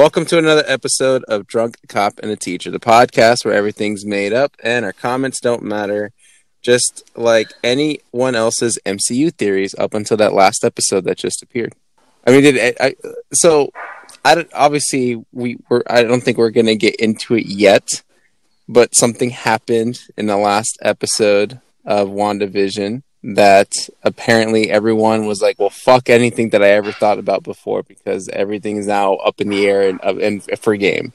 Welcome to another episode of Drunk Cop and a Teacher, the podcast where everything's made up and our comments don't matter, just like anyone else's MCU theories up until that last episode that just appeared. I mean, did I, so? I don't, obviously we were. I don't think we're gonna get into it yet, but something happened in the last episode of WandaVision that apparently everyone was like, "Well, fuck anything that I ever thought about before," because everything is now up in the air and, and for game.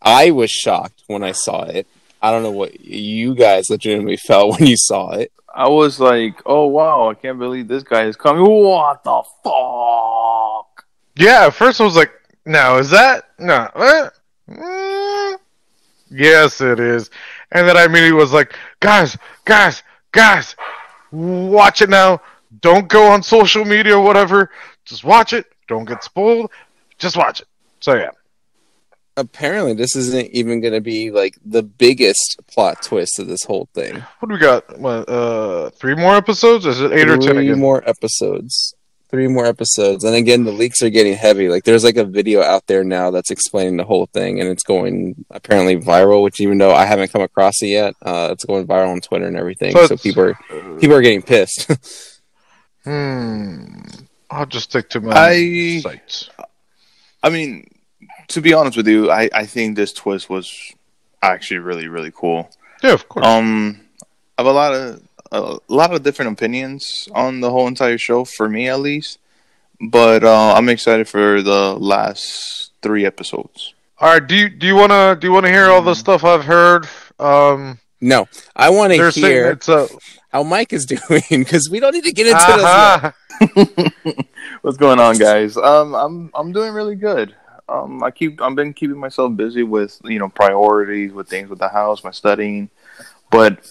I was shocked when I saw it. I don't know what you guys legitimately felt when you saw it. I was like, "Oh wow, I can't believe this guy is coming! What the fuck?" Yeah, at first I was like, "No, is that no?" What? Mm, yes, it is. And then I immediately was like, "Guys, guys, guys, watch it now! Don't go on social media or whatever. Just watch it. Don't get spoiled. Just watch it." So yeah. Apparently, this isn't even going to be like the biggest plot twist of this whole thing. What do we got? What, uh, three more episodes? Is it eight or ten Three again? more episodes. Three more episodes, and again, the leaks are getting heavy. Like, there's like a video out there now that's explaining the whole thing, and it's going apparently viral. Which, even though I haven't come across it yet, uh, it's going viral on Twitter and everything. So So, people are people are getting pissed. Hmm. I'll just stick to my I- sites. I mean, to be honest with you, I I think this twist was actually really really cool. Yeah, of course. Um, I have a lot of a lot of different opinions on the whole entire show for me at least, but uh, I'm excited for the last three episodes. All right. Do you do you wanna do you wanna hear all the stuff I've heard? Um, no, I want to hear it's a how Mike is doing because we don't need to get into this. yet. uh-huh. What's going on, guys? Um, I'm I'm doing really good. Um, I keep I've been keeping myself busy with you know priorities with things with the house, my studying, but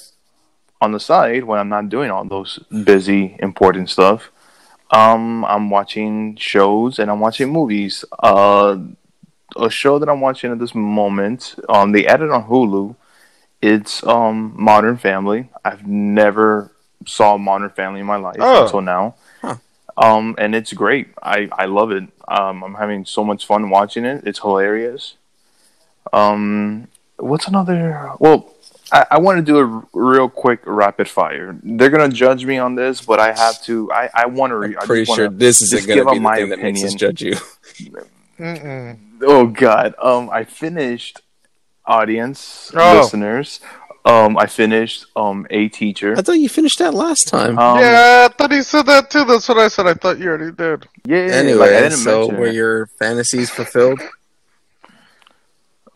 on the side when I'm not doing all those busy important stuff, um, I'm watching shows and I'm watching movies. Uh, a show that I'm watching at this moment, um, they added on Hulu. It's um Modern Family. I've never saw Modern Family in my life Oh. until now. Huh. Um, and it's great. I, I love it. Um, I'm having so much fun watching it. It's hilarious. Um, what's another? Well, I, I want to do a r- real quick rapid fire. They're gonna judge me on this, but I have to. I, I want to. Re- I'm I pretty just sure this isn't going to give be the my thing that makes us judge you. Oh God. Um, I finished. Audience Oh. listeners. Um, I finished. Um, a teacher. I thought you finished that last time. Um, yeah, I thought he said that too. That's what I said. I thought you already did. yeah. yeah, anyway, like, I didn't so were it. your fantasies fulfilled?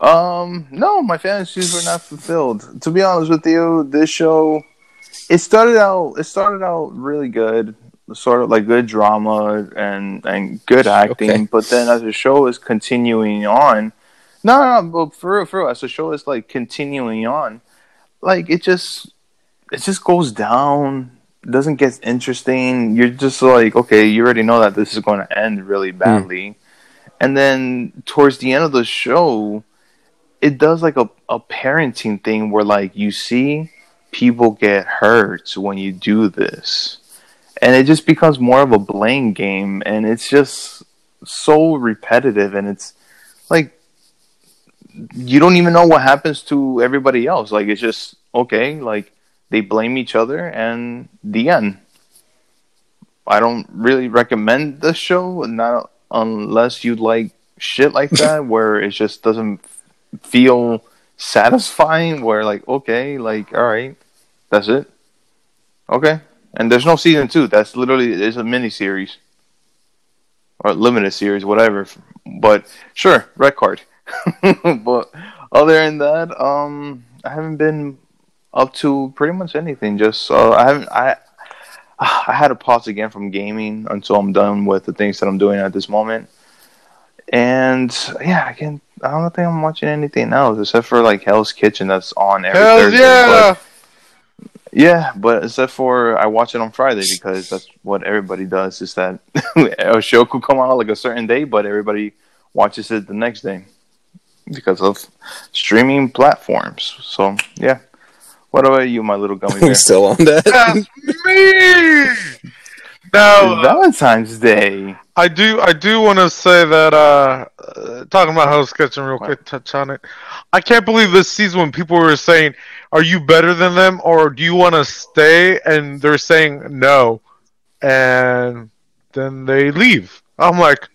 Um, no, my fantasies were not fulfilled. To be honest with you, this show it started out it started out really good, sort of like good drama and and good acting. Okay. But then as the show is continuing on, no, no, no but for real, for real, as the show is like continuing on, like it just it just goes down. Doesn't get interesting. You're just like, okay, you already know that this is going to end really badly. And then towards the end of the show, it does like a, a parenting thing where like you see people get hurt when you do this. And it just becomes more of a blame game and it's just so repetitive and it's like you don't even know what happens to everybody else. Like it's just okay like they blame each other and the end. I don't really recommend the show not unless you like shit like that where it just doesn't feel satisfying where like okay like all right that's it. Okay. And there's no season two. That's literally it's a mini series. Or limited series whatever. But sure red card. But other than that um i haven't been up to pretty much anything. Just uh, i haven't i i had to pause again from gaming until i'm done with the things that i'm doing at this moment. And yeah, I can. I don't think I'm watching anything else except for like Hell's Kitchen that's on every Hell Thursday. yeah! But, yeah, but except for I watch it on Friday because that's what everybody does. Is that a show could come out like a certain day, but everybody watches it the next day because of streaming platforms. So yeah. What about you, my little gummy we bear? still on that? That's me. No, uh, Valentine's Day. I do. I do want to say that. Uh, talking about Hell's Kitchen, real quick, touch on it. I can't believe this season when people were saying, "Are you better than them, or do you want to stay?" and they're saying no, and then they leave. I'm like,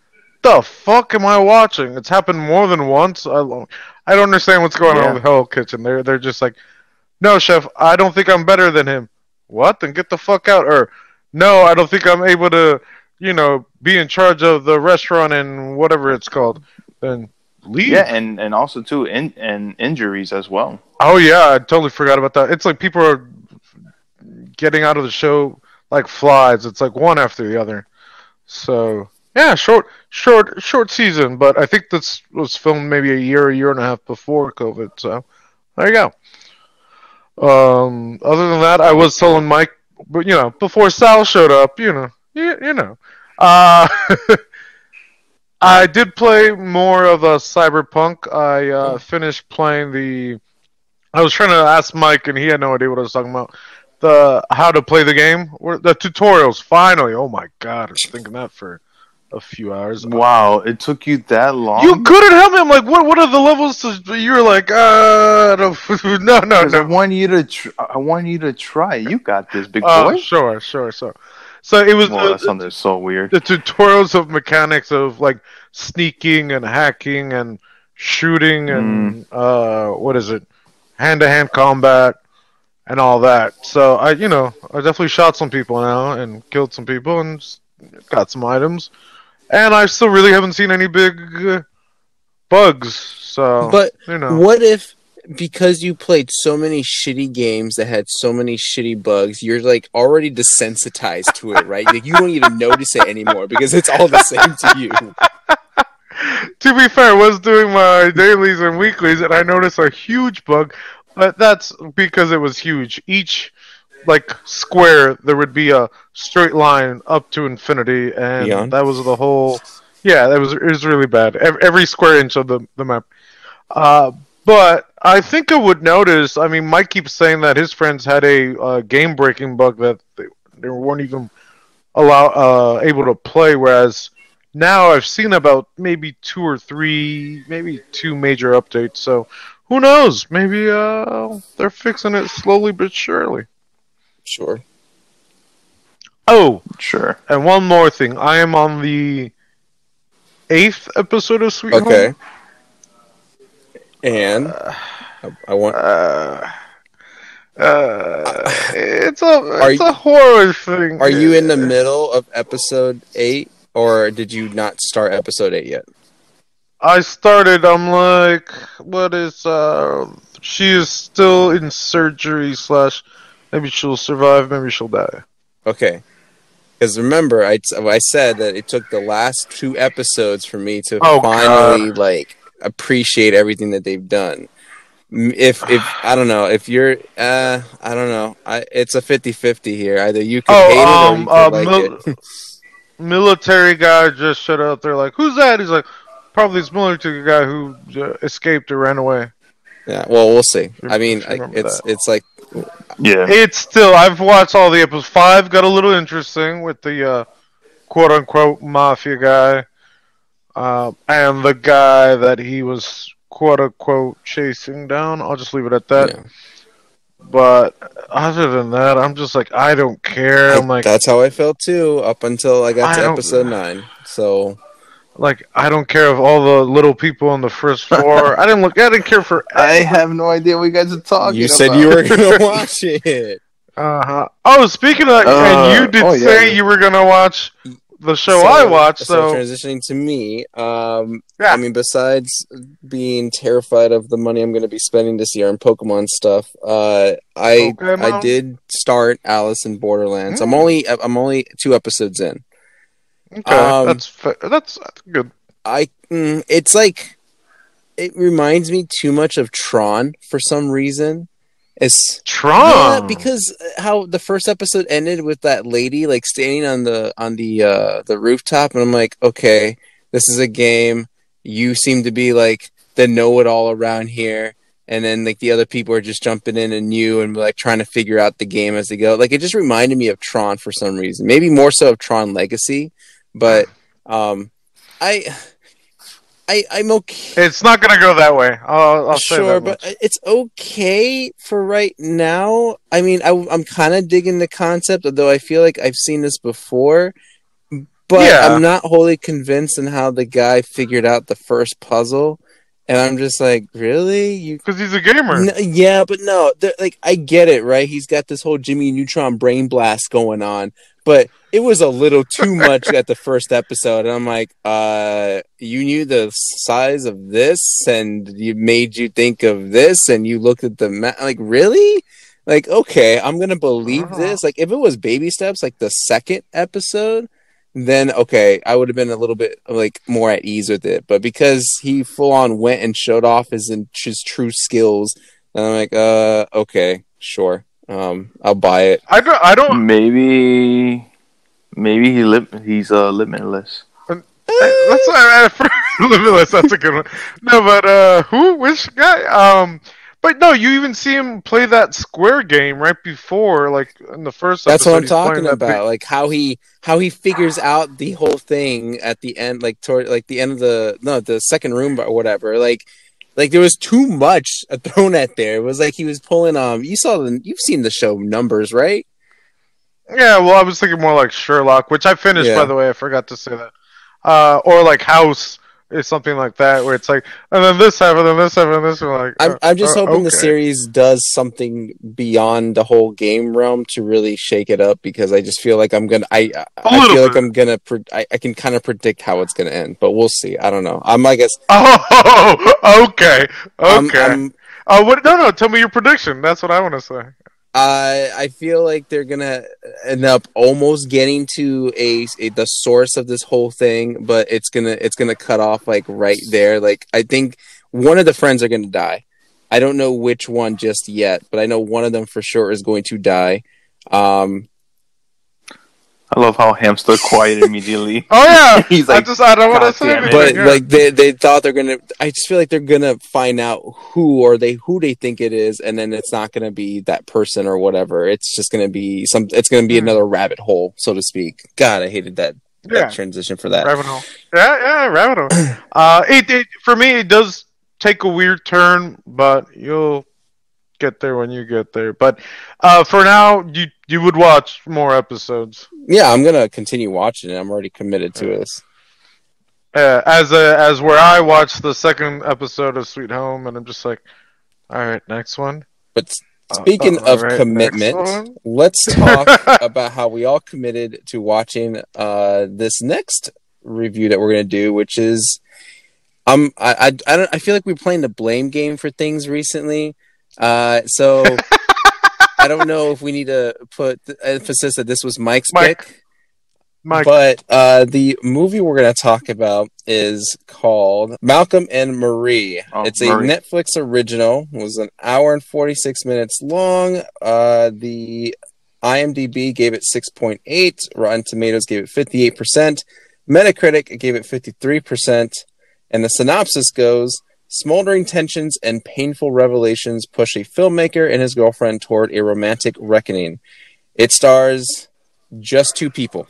the fuck am I watching? It's happened more than once. I, don't- I don't understand what's going Yeah. on with Hell Kitchen. They're they're just like, no, chef, I don't think I'm better than him. What? Then get the fuck out. Or no, I don't think I'm able to, you know, be in charge of the restaurant and whatever it's called. Then leave. Yeah, and and also too, in, and injuries as well. Oh yeah, I totally forgot about that. It's like people are getting out of the show like flies. It's like one after the other. So yeah, short, short, short season. But I think this was filmed maybe a year, a year and a half before COVID. So there you go. Um, other than that, I was telling Mike, but you know, before Sal showed up, you know, you, you know, uh, I did play more of a cyberpunk. I uh, finished playing the. I was trying to ask Mike, and he had no idea what I was talking about. The how to play the game, the tutorials. Finally, oh my god, I was thinking that for a few hours. Wow, it took you that long. You couldn't help me. I'm like, what? What are the levels? To, you were like, uh, no, no, 'Cause I want you to. Tr- I want you to try. You got this, big Oh, boy. sure, sure, so, so it was Well, that the, sounded so weird. the tutorials of mechanics of like sneaking and hacking and shooting and uh, what is it, hand to hand combat and all that. So I, you know, I definitely shot some people now and killed some people and got some items, and I still really haven't seen any big uh, bugs. So, But you know, What if because you played so many shitty games that had so many shitty bugs, you're like already desensitized to it, right? Like you don't even notice it anymore because it's all the same to you. to be fair, I was doing my dailies and weeklies, and I noticed a huge bug, but that's because it was huge. Each like square, there would be a straight line up to infinity, and Beyond? that was the whole. Yeah, that was it was really bad. Every, every square inch of the the map. Uh, but I think I would notice. I mean, Mike keeps saying that his friends had a uh, game breaking bug that they, they weren't even allow uh, able to play, whereas now I've seen about maybe two or three, maybe two major updates. So who knows? Maybe uh, they're fixing it slowly but surely. Sure. Oh, Sure. and one more thing. I am on the eighth episode of Sweet Okay. Home. And I, I want Uh, uh, it's a it's you- a horror thing. Are you in the middle of episode 8 or did you not start episode 8 yet? I started. I'm like, what is? uh She is still in surgery. Slash, maybe she'll survive. Maybe she'll die. Okay. Because remember, I, I said that it took the last two episodes for me to Oh, finally like appreciate everything that they've done. If if I don't know if you're uh I don't know I it's a 50-50 here either you can Oh, hate um, it or you uh, can mil- it. military guy just showed up there. Like, who's that? He's like, probably this military guy who uh, escaped or ran away. Yeah, well we'll see. I mean I remember it's that. it's like Yeah. It's still. I've watched all the episodes. Five got a little interesting with the uh, quote unquote mafia guy, uh, and the guy that he was quote unquote chasing down. I'll just leave it at that. yeah. But other than that, I'm just like, I don't care. I'm like, that's how I felt too up until I got I to episode 9. So like I don't care of all the little people on the first floor. I didn't look. I didn't care for. I have no idea what you guys are talking you about. said you were going to watch it. Uh huh. Oh, speaking of that, Uh, and you did oh, yeah. say you were gonna watch the show I watched. So, transitioning to me, um, Yeah. I mean, besides being terrified of the money I'm going to be spending this year on Pokemon stuff, uh, I Pokemon? I did start Alice in Borderlands. I'm Mm. only I'm only two episodes in. okay, um, that's fa- that's that's good. I mm, it's like it reminds me too much of Tron for some reason. It's Tron. Yeah, because uh, how the first episode ended with that lady like standing on the on the uh the rooftop and I'm like, okay, this is a game. You seem to be like the know it all around here. And then like the other people are just jumping in and you and like trying to figure out the game as they go. Like it just reminded me of Tron for some reason. Maybe more so of Tron Legacy, but Um, I, I, I'm okay. It's not gonna go that way. I'll, I'll say sure, but much. it's okay for right now. I mean, I, I'm kind of digging the concept, although I feel like I've seen this before. But Yeah. I'm not wholly convinced in how the guy figured out the first puzzle, and I'm just like, really, you because he's a gamer. Yeah, but no, like I get it, right? He's got this whole Jimmy Neutron brain blast going on, but it was a little too much at the first episode. And I'm like, uh, you knew the size of this, and you made you think of this, and you looked at the map. Like, really? Like, okay, I'm gonna believe Uh-huh. this. Like, if it was baby steps, like the second episode. Then okay, I would have been a little bit like more at ease with it, but because he full on went and showed off his his true skills, and I'm like, uh, okay, sure, um, I'll buy it. I don't. I don't. Maybe, maybe he lim- he's uh, limitless. That's uh, for limitless. That's a good one. No, but uh, who? Which guy? Um, but no, you even see him play that square game right before, like in the first. That's episode, what I'm talking that about. Like how he how he figures out the whole thing at the end, like toward like the end of the no the second room or whatever. Like like there was too much thrown at there. It was like he was pulling um. You saw the you've seen the show numbers, right? Yeah, well, I was thinking more like Sherlock, which I finished Yeah. by the way. I forgot to say that. Uh, or like House is something like that, where it's like, and then this happened, and this happened, and this happened. Like, I'm uh, I'm just uh, hoping the series does something beyond the whole game realm to really shake it up because I just feel like I'm gonna I I- I little feel like. I'm gonna pre- I, I can kind of predict how it's gonna end, but we'll see. I don't know. I'm I guess Oh, okay, okay. I'm- Oh, what? No, no. Tell me your prediction. That's what I want to say. I I feel like they're gonna end up almost getting to a, a the source of this whole thing, but it's gonna it's gonna cut off like right there. Like I think one of the friends are gonna die. I don't know which one just yet, but I know one of them for sure is going to die. Um, I love how Hamster quiet immediately. Oh yeah, He's like, I just I don't want to say it." but yeah. like they they thought they're gonna. I just feel like they're gonna find out who or they who they think it is, and then it's not gonna be that person or whatever. It's just gonna be some. It's gonna be Hmm. another rabbit hole, so to speak. God, I hated that, that transition for that. rabbit hole. Yeah, yeah, rabbit hole. uh, it, it for me it does take a weird turn, but you'll get there when you get there. But uh, for now, you you would watch more episodes. Yeah, I'm gonna continue watching it. I'm already committed to this. Uh, as a, as where I watched the second episode of Sweet Home, and I'm just like, all right, next one. But speaking Uh, of alright, commitment, let's talk about how we all committed to watching uh, this next review that we're gonna do, which is um I I I, don't, I feel like we're playing the blame game for things recently. Uh, so I don't know if we need to put the emphasis that this was Mike's Mike. pick. Mike, But uh, the movie we're going to talk about is called Malcolm and Marie. Oh, it's a Marie. Netflix original. It was an hour and 46 minutes long. Uh, the IMDb gave it 6.8. Rotten Tomatoes gave it 58%. Metacritic gave it 53%. And the synopsis goes Smoldering tensions and painful revelations push a filmmaker and his girlfriend toward a romantic reckoning. It stars just two people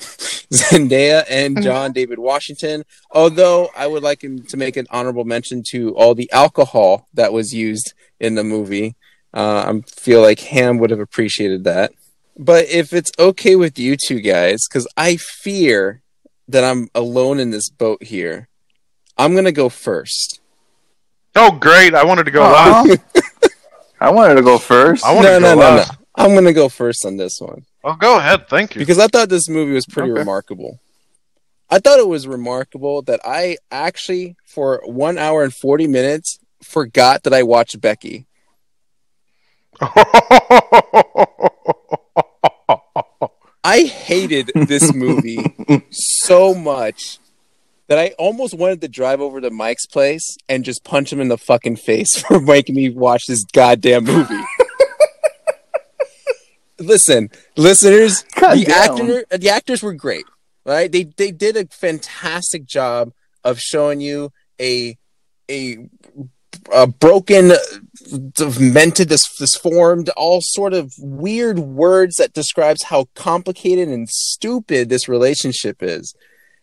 Zendaya and John David Washington. Although I would like him to make an honorable mention to all the alcohol that was used in the movie. Uh, I feel like Ham would have appreciated that. But if it's okay with you two guys, because I fear that I'm alone in this boat here, I'm going to go first. Oh great! I wanted to go Aw. last. I wanted to go first. I wanted No, to no, go no, no. last. I'm going to go first on this one. Oh, go ahead. Thank you. because I thought this movie was pretty Okay. remarkable. I thought it was remarkable that I actually, for one hour and 40 minutes, forgot that I watched Becky. I hated this movie so much that I almost wanted to drive over to Mike's place and just punch him in the fucking face for making me watch this goddamn movie. Listen, listeners, the actor, the actors were great, right? They they did a fantastic job of showing you a a, a broken, demented, dis- disformed, all sort of weird words that describes how complicated and stupid this relationship is.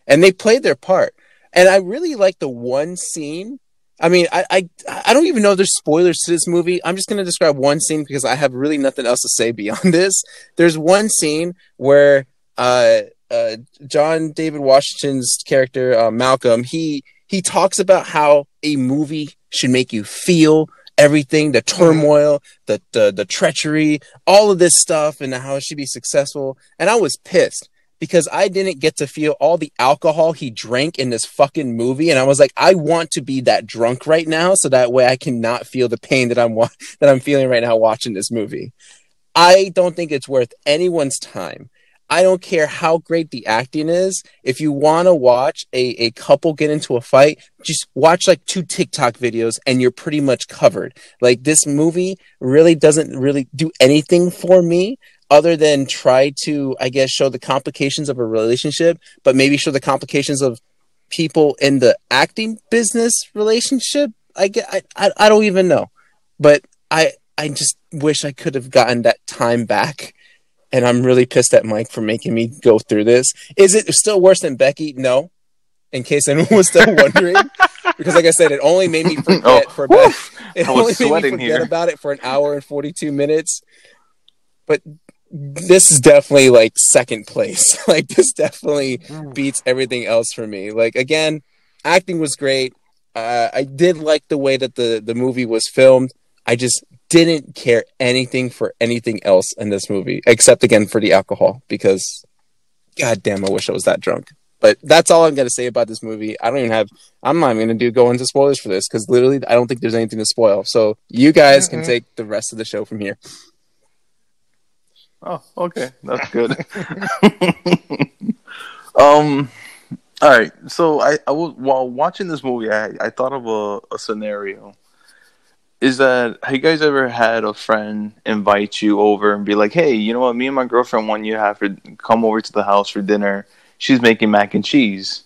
and they played their part. And I really like the one scene. I mean, I, I I don't even know if there's spoilers to this movie. I'm just gonna describe one scene because I have really nothing else to say beyond this. There's one scene where uh, uh, John David Washington's character uh, Malcolm he he talks about how a movie should make you feel everything the turmoil the, the the treachery all of this stuff and how it should be successful and i was pissed because i didn't get to feel all the alcohol he drank in this fucking movie and i was like i want to be that drunk right now so that way i cannot feel the pain that i'm wa- that i'm feeling right now watching this movie i don't think it's worth anyone's time I don't care how great the acting is. If you want to watch a, a couple get into a fight, just watch like two TikTok videos and you're pretty much covered. Like this movie really doesn't really do anything for me other than try to, I guess, show the complications of a relationship, but maybe show the complications of people in the acting business relationship. I get, I, I, I don't even know, but I, I just wish I could have gotten that time back and I'm really pissed at Mike for making me go through this. Is it still worse than Becky? No. In case anyone was still wondering, because like I said, it only made me forget Oh, for about, it I only made me forget here. about it for an hour and 42 minutes. But this is definitely like second place. like this definitely beats everything else for me. Like again, acting was great. Uh, I did like the way that the the movie was filmed. I just didn't care anything for anything else in this movie except again for the alcohol because god damn I wish I was that drunk. But that's all I'm gonna say about this movie. I don't even have. I'm not even gonna do go into spoilers for this because literally I don't think there's anything to spoil. So you guys can Mhm. take the rest of the show from here. Oh, okay, that's good. um, all right. So I, I was while watching this movie, I, I thought of a, a scenario. Is that have you guys ever had a friend invite you over and be like, "Hey, you know what? Me and my girlfriend want you to have her come over to the house for dinner. She's making mac and cheese."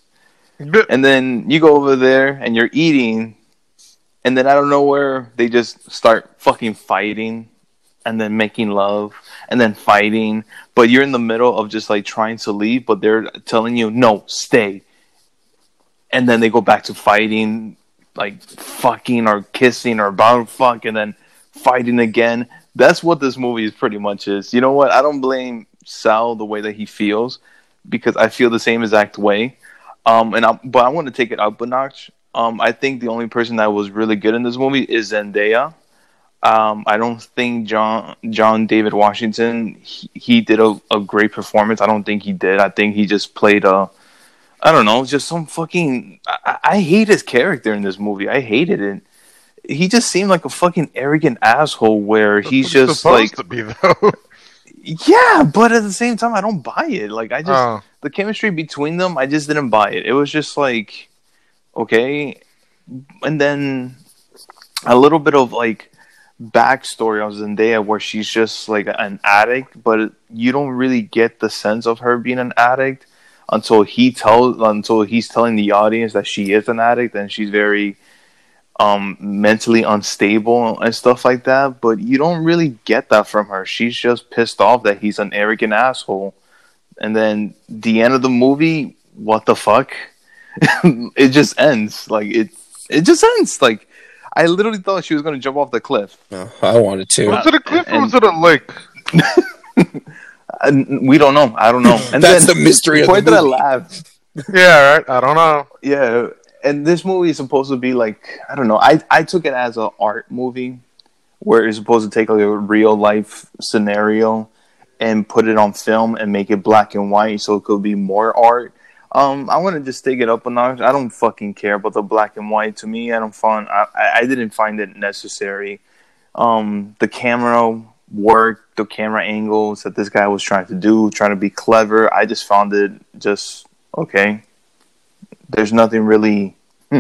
And then you go over there and you're eating, and then out of nowhere they just start fucking fighting, and then making love, and then fighting. But you're in the middle of just like trying to leave, but they're telling you no, stay. And then they go back to fighting, like fucking or kissing or about fuck, and then fighting again. That's what this movie is pretty much is. You know what? I don't blame Sal the way that he feels because I feel the same exact way. Um, and I, but I want to take it up a notch. Um, I think the only person that was really good in this movie is Zendaya. Um, I don't think John John David Washington he, he did a, a great performance. I don't think he did. I think he just played a I don't know, just some fucking. I, I hate his character in this movie. I hated it. He just seemed like a fucking arrogant asshole. Where he's That's what it's just supposed like, to be though. yeah, but at the same time, I don't buy it. Like I just Oh. the chemistry between them, I just didn't buy it. It was just like, okay, and then a little bit of like backstory on Zendaya where she's just like an addict, but you don't really get the sense of her being an addict until he tells until he's telling the audience that she is an addict and she's very um mentally unstable and stuff like that but you don't really get that from her. She's just pissed off that he's an arrogant asshole. And then the end of the movie what the fuck? It just ends. Like it it just ends. Like i literally thought she was going to jump off the cliff Oh, I wanted to. Was it a cliff or and- was it a lake? and we don't know i don't know and That's then the mystery of point the that i laughed Yeah, right. I don't know. yeah and this movie is supposed to be like i don't know i i took it as an art movie where it's supposed to take like a real life scenario and put it on film and make it black and white so it could be more art um i want to just take it up a notch. I don't fucking care about the black and white. To me i don't find i i didn't find it necessary. Um the camera work the camera angles that this guy was trying to do trying to be clever i just found it just okay. There's nothing really hmm,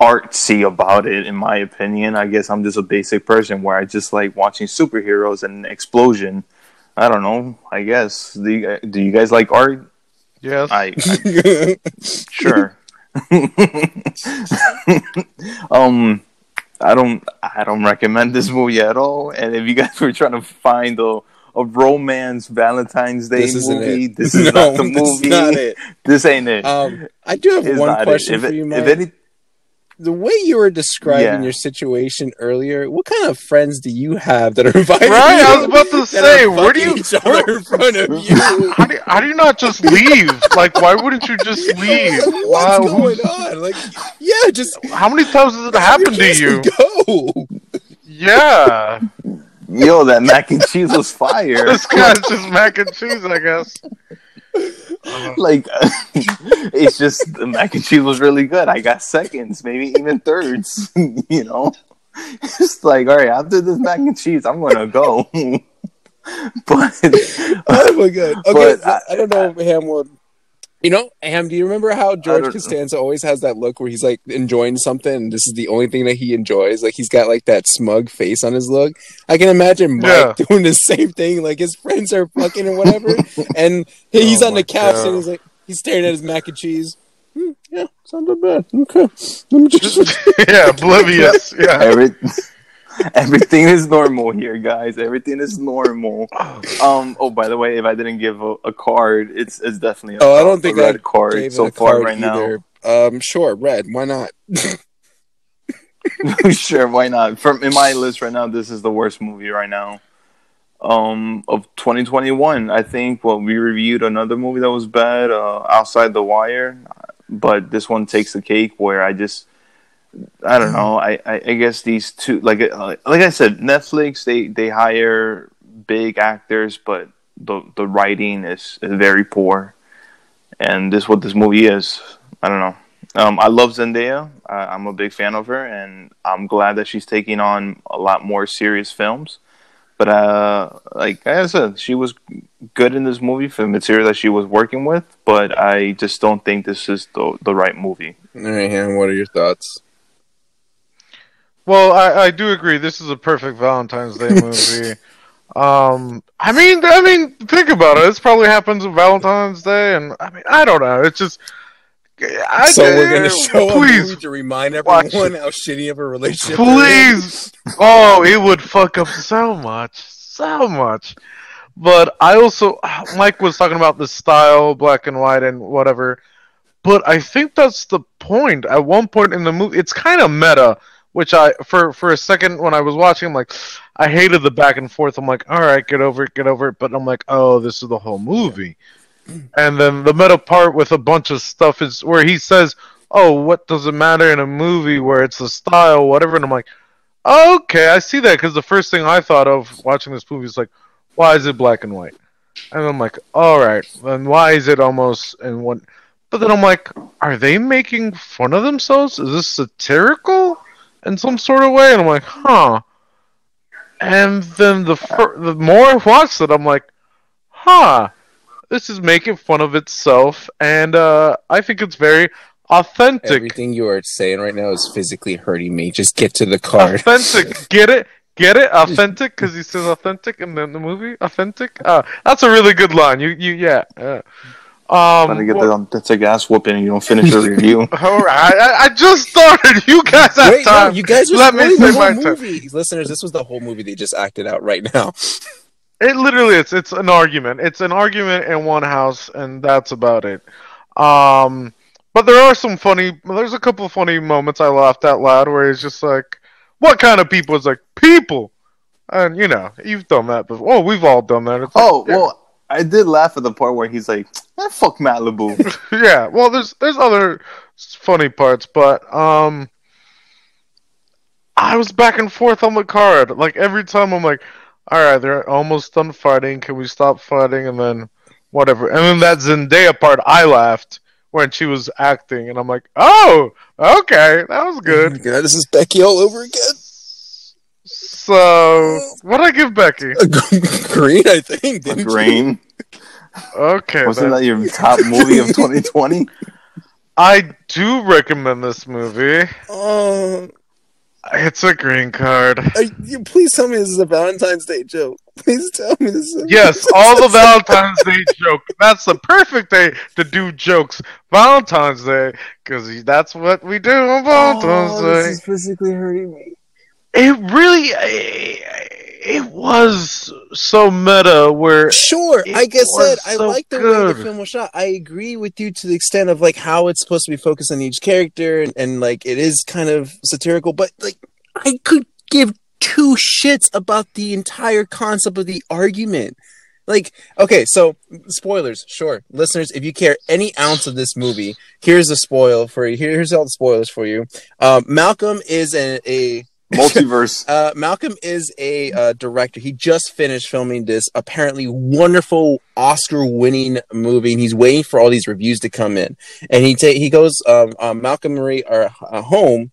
artsy about it in my opinion. I guess i'm just a basic person where i just like watching superheroes and explosion. I don't know. I guess. Do you, do you guys like art Yes. i, I sure um i don't i don't recommend this movie at all and if you guys were trying to find a, a romance Valentine's Day This movie. This is No, not the this movie. not it. This ain't it. Um, I do have It's one not it. question If, for it- you, if any, the way you were describing Yeah. your situation earlier, what kind of friends do you have that are inviting Right, you I was about to that say, are where do you- each other in front of you? How do, how do you not just leave? Like, why wouldn't you just leave? Like, Why- what's going on? Like, yeah, just How many times has it happened to you? Go. Yeah, yo, that mac and cheese was fire. this guy's just mac and cheese, I guess. Uh-huh. like it's just the mac and cheese was really good. I got seconds, maybe even thirds. you know, it's like all right after this mac and cheese, I'm gonna go. but Oh my god. Okay, so I- I, don't know if Ham would. You know, Ham, do you remember how George don't- Costanza always has that look where he's like enjoying something and this is the only thing that he enjoys? Like he's got like that smug face on his look. I can imagine Mike Yeah. doing the same thing. Like his friends are fucking or whatever. and he's Oh on the couch God. and he's like he's staring at his mac and cheese. Hmm, yeah, sounds not bad. Okay. Let me just yeah, oblivious. Yeah. every, everything is normal here, guys. Everything is normal. Um. Oh, by the way, if I didn't give a, a card, it's it's definitely a, Oh, I don't think a red I card so far card right either. Um sure, red. Why not? sure, why not? From in my list right now, this is the worst movie right now. Um, of 2021, I think. Well, we reviewed another movie that was bad, uh, Outside the Wire, but this one takes the cake. Where I just, I don't know. I, I, I guess these two, like, uh, like I said, Netflix they they hire big actors, but the the writing is, is very poor, and this is what this movie is. I don't know. Um, I love Zendaya. I, I'm a big fan of her, and I'm glad that she's taking on a lot more serious films. But uh, like I said, she was good in this movie for the material that she was working with. But I just don't think this is the the right movie. All right, Ham, what are your thoughts? Well, I, I do agree. This is a perfect Valentine's Day movie. um, I mean, I mean, think about it. This probably happens on Valentine's Day, and I mean, I don't know. It's just. I, so we're gonna show a movie to remind everyone how shitty of a relationship. please. Oh, it would fuck up so much, so much. But I also, Mike was talking about the style, black and white, and whatever. But I think that's the point. At one point in the movie, it's kind of meta. Which I, for for a second when I was watching, I'm like, I hated the back and forth. I'm like, all right, get over it, get over it. But I'm like, oh, this is the whole movie. And then the meta part with a bunch of stuff is where he says, "Oh, what does it matter in a movie where it's the style, whatever?" And I'm like, okay, I see that because the first thing I thought of watching this movie is like, why is it black and white? And I'm like, all right, then why is it almost in one? But then I'm like, are they making fun of themselves? Is this satirical in some sort of way? And I'm like, huh. And then the fir- the more I watched it, I'm like, huh, this is making fun of itself, and uh, I think it's very authentic. Everything you are saying right now is physically hurting me. Just get to the card. Authentic. Get it? Get it? Authentic? Because he says authentic in the, the movie. Authentic. Uh, that's a really good line. You, you, yeah. Yeah. Trying Um, to get well- that that's a ass whooping and you don't finish the review. all right. I, I just started. You guys have Wait, no, time. you guys Let me spoiling the say whole my turn. movie. Listeners, this was the whole movie they just acted out right now. It literally is. It's an argument. It's an argument in one house, and that's about it. Um, but there are some funny. There's a couple of funny moments I laughed out loud where it's just like, "What kind of people?" It's like people, and you know, you've done that before. Oh, we've all done that. It's like, Oh well, I did laugh at the part where he's like, eh, "Fuck Malibu." yeah. Well, there's there's other funny parts, but um, I was back and forth on the card. Like every time, I'm like, all right, they're almost done fighting. Can we stop fighting? And then whatever. And then that Zendaya part, I laughed when she was acting, and I'm like, oh, okay, that was good. God, this is Becky all over again. So what would I give Becky? Green, I think. Didn't you? Green. Okay, Wasn't then. that your top movie of 2020? I do recommend this movie. Oh, It's a green card. you- please tell me this is a Valentine's Day joke. Please tell me this is. A- Yes, all the Valentine's Day joke. That's the perfect day to do jokes. Valentine's Day, because that's what we do on Valentine's Oh, this Day. is physically hurting me. It really it was so meta where Sure, like I said, I so like the way the film was shot. I agree with you to the extent of like how it's supposed to be focused on each character and, and like it is kind of satirical, but like I could give two shits about the entire concept of the argument. Like, okay, so spoilers, sure. Listeners, if you care any ounce of this movie, here's a spoil for you. Here's all the spoilers for you. Um, Malcolm is a, a Multiverse. uh, Malcolm is a uh, director. He just finished filming this apparently wonderful Oscar-winning movie, and he's waiting for all these reviews to come in. And he ta- he goes, um, um, Malcolm Marie are uh, home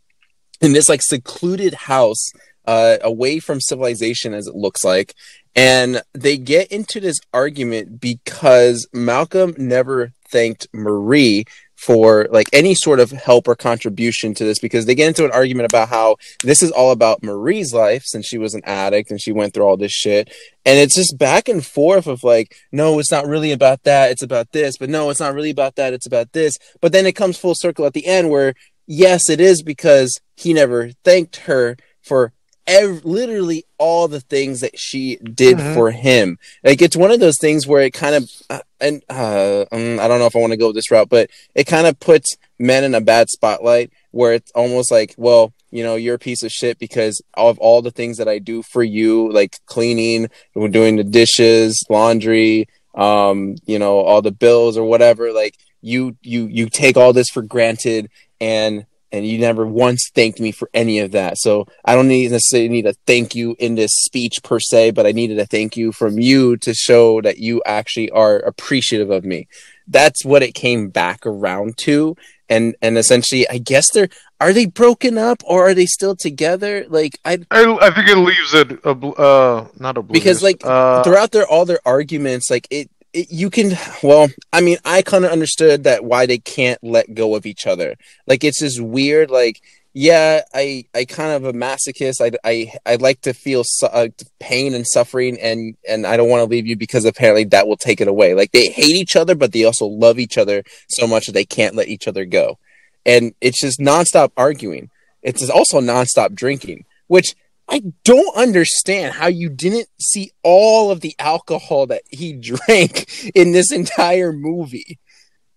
in this like secluded house, uh, away from civilization, as it looks like. And they get into this argument because Malcolm never thanked Marie for like any sort of help or contribution to this because they get into an argument about how this is all about Marie's life since she was an addict and she went through all this shit. And it's just back and forth of like, no, it's not really about that. It's about this. But no, it's not really about that. It's about this. But then it comes full circle at the end where, yes, it is because he never thanked her for ev- literally all the things that she did Mhm. for him. Like it's one of those things where it kind of, uh, and uh, um, I don't know if I want to go this route, but it kind of puts men in a bad spotlight where it's almost like, well, you know, you're a piece of shit because of all the things that I do for you, like cleaning, doing the dishes, laundry, um, you know, all the bills or whatever. Like you, you, you take all this for granted, and and you never once thanked me for any of that. So I don't need necessarily need a thank you in this speech per se, but I needed a thank you from you to show that you actually are appreciative of me. That's what it came back around to. And and essentially I guess they're are they broken up or are they still together? Like I I, I think it leaves it uh not oblivious because like uh, throughout their all their arguments like it, it you can well i mean i kind of understood that why they can't let go of each other. Like it's just weird like yeah i i kind of a masochist. I i, I like to feel su- uh, pain and suffering and and i don't want to leave you because apparently that will take it away. Like they hate each other but they also love each other so much that they can't let each other go. And it's just nonstop arguing. It's also nonstop drinking which I don't understand how you didn't see all of the alcohol that he drank in this entire movie.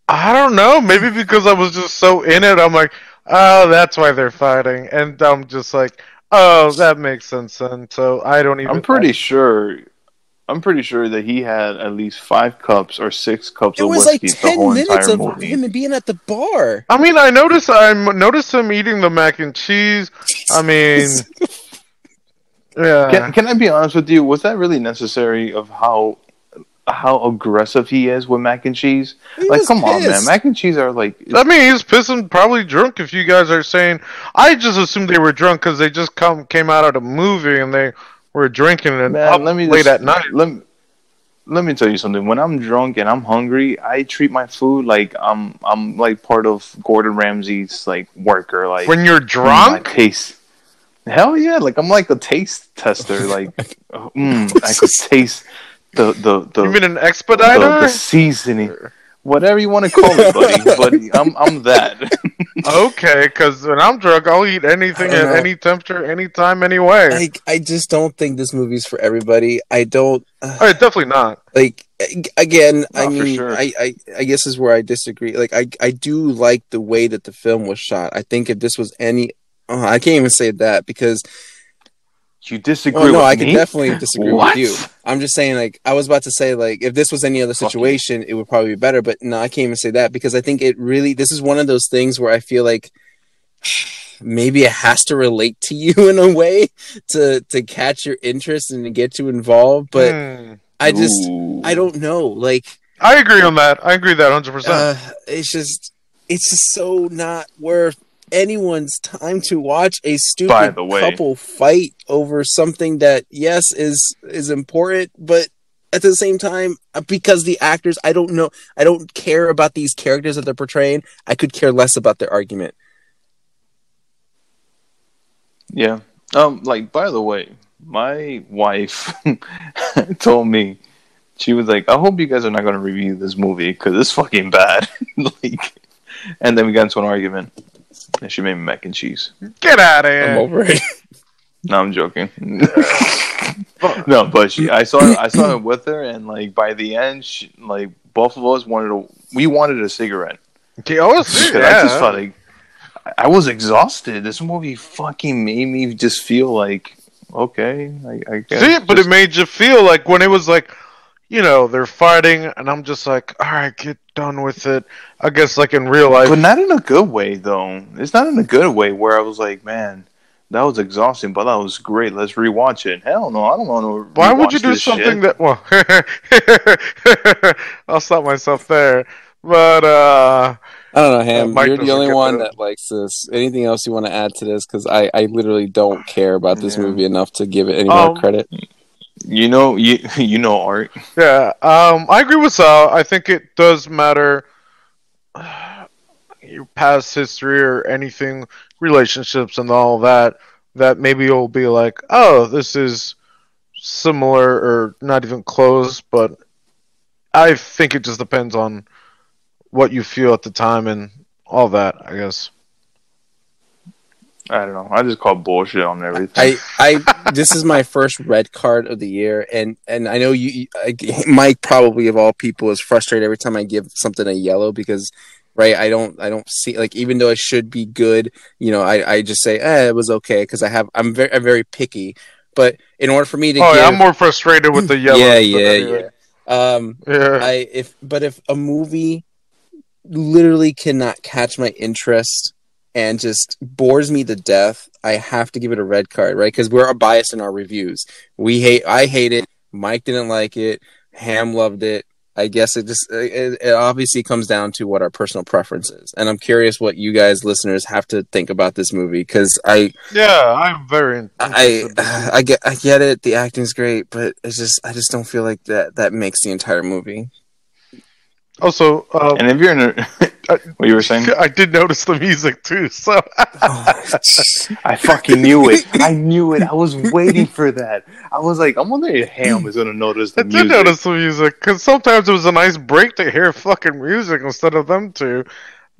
I don't know. Maybe because I was just so in it, I'm like, oh, that's why they're fighting, and I'm just like, oh, that makes sense. then. so I don't even. I'm pretty sure. I'm pretty sure that he had at least five cups or six cups It of was like ten minutes of movie. him being at the bar. I mean, I noticed. I noticed him eating the mac and cheese. I mean, yeah. Can, can I be honest with you? Was that really necessary? Of how how aggressive he is with mac and cheese? He like, was come on, man! Mac and cheese are like I mean, he's pissing, probably drunk. If you guys are saying, I just assumed they were drunk because they just come came out of the movie and they were drinking and Man, up let me late just, at night. Let me, let me tell you something. When I'm drunk and I'm hungry, I treat my food like I'm I'm like part of Gordon Ramsay's like worker. Like When you're drunk, I taste. Hell yeah! Like I'm like a taste tester. Like mm, I could taste the the the, you mean an the, expediter? the seasoning, whatever you want to call it, buddy. buddy, I'm I'm that. Okay, because when I'm drunk, I'll eat anything at know. any temperature, anytime, anyway. Like I just don't think this movie's for everybody. I don't uh, oh, definitely not. like again i Not for mean sure. I, I i guess is where i disagree like i i do like the way that the film was shot i think if this was any oh, i can't even say that because you disagree oh no with i me? can definitely disagree What? with you i'm just saying like i was about to say like if this was any other situation it would probably be better but no i can't even say that because i think it really this is one of those things where i feel like maybe it has to relate to you in a way to to catch your interest and to get you involved but Hmm. i just Ooh. i don't know like I agree on that. I agree that 100%. uh, it's just it's just so not worth anyone's time to watch a stupid couple fight over something that yes is is important but at the same time because the actors i don't know i don't care about these characters that they're portraying i could care less about their argument Yeah. Um. Like, by the way, my wife told me she was like, "I hope you guys are not going to review this movie because it's fucking bad." like, and then we got into an argument, and she made me mac and cheese. Get out of here! i'm here. over it No, I'm joking. no, but she, I saw I saw it with her, and like by the end, she, like both of us wanted a We wanted a cigarette. Okay, oh, Because yeah. I just felt like I was exhausted. This movie fucking made me just feel like okay, I, I guess. See, but just- it made you feel like when it was like, you know, they're fighting, and I'm just like, all right, get done with it. I guess like in real life, but not in a good way though. It's not in a good way where I was like, man, that was exhausting, but that was great. Let's rewatch it. Hell no, I don't want to. why would you do something that? Well, I'll stop myself there. But uh, I don't know, Ham. Mike you're the only one that. that likes this. Anything else you want to add to this? Because I, I literally don't care about this Yeah. movie enough to give it any more Um, credit. You know, you you know art. yeah, um, I agree with Sal. I think it does matter your past history or anything, relationships and all that. That maybe you'll be like, oh, this is similar or not even close. But I think it just depends on what you feel at the time and all that. I guess. I don't know. I just call bullshit on everything. I, I, this is my first red card of the year, and and I know you, I, Mike, probably of all people, is frustrated every time I give something a yellow because, right? I don't, I don't see like even though it should be good, you know, I, I just say, eh, it was okay because I have, I'm very, I'm very picky. But in order for me to, Oh, give, yeah, I'm more frustrated with the yellow. yeah, yeah, anyway. yeah. Um, yeah. I if but if a movie literally cannot catch my interest and just bores me to death, I have to give it a red card, right? Because we're biased in our reviews. We hate. I hate it. Mike didn't like it. Ham loved it. I guess it just it, it obviously comes down to what our personal preference is, and I'm curious what you guys listeners have to think about this movie because I Yeah, I'm very. I interested to see. I get I get it. The acting's great, but it's just I just don't feel like that that makes the entire movie. Also, um, and if you're in a, what you were saying, I did notice the music too. So I fucking knew it. I knew it. I was waiting for that. I was like, I'm wondering if Ham is gonna notice the I music. did notice the music because sometimes it was a nice break to hear fucking music instead of them two.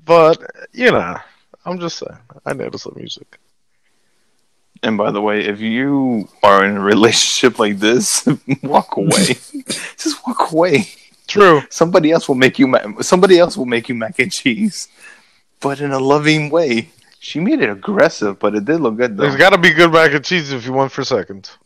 But you know, I'm just saying, I noticed the music. And by the way, if you are in a relationship like this, walk away. Just walk away. True. Somebody else will make you. Ma- somebody else will make you mac and cheese, but in a loving way. She made it aggressive, but it did look good though. There's got to be good mac and cheese if you want for seconds.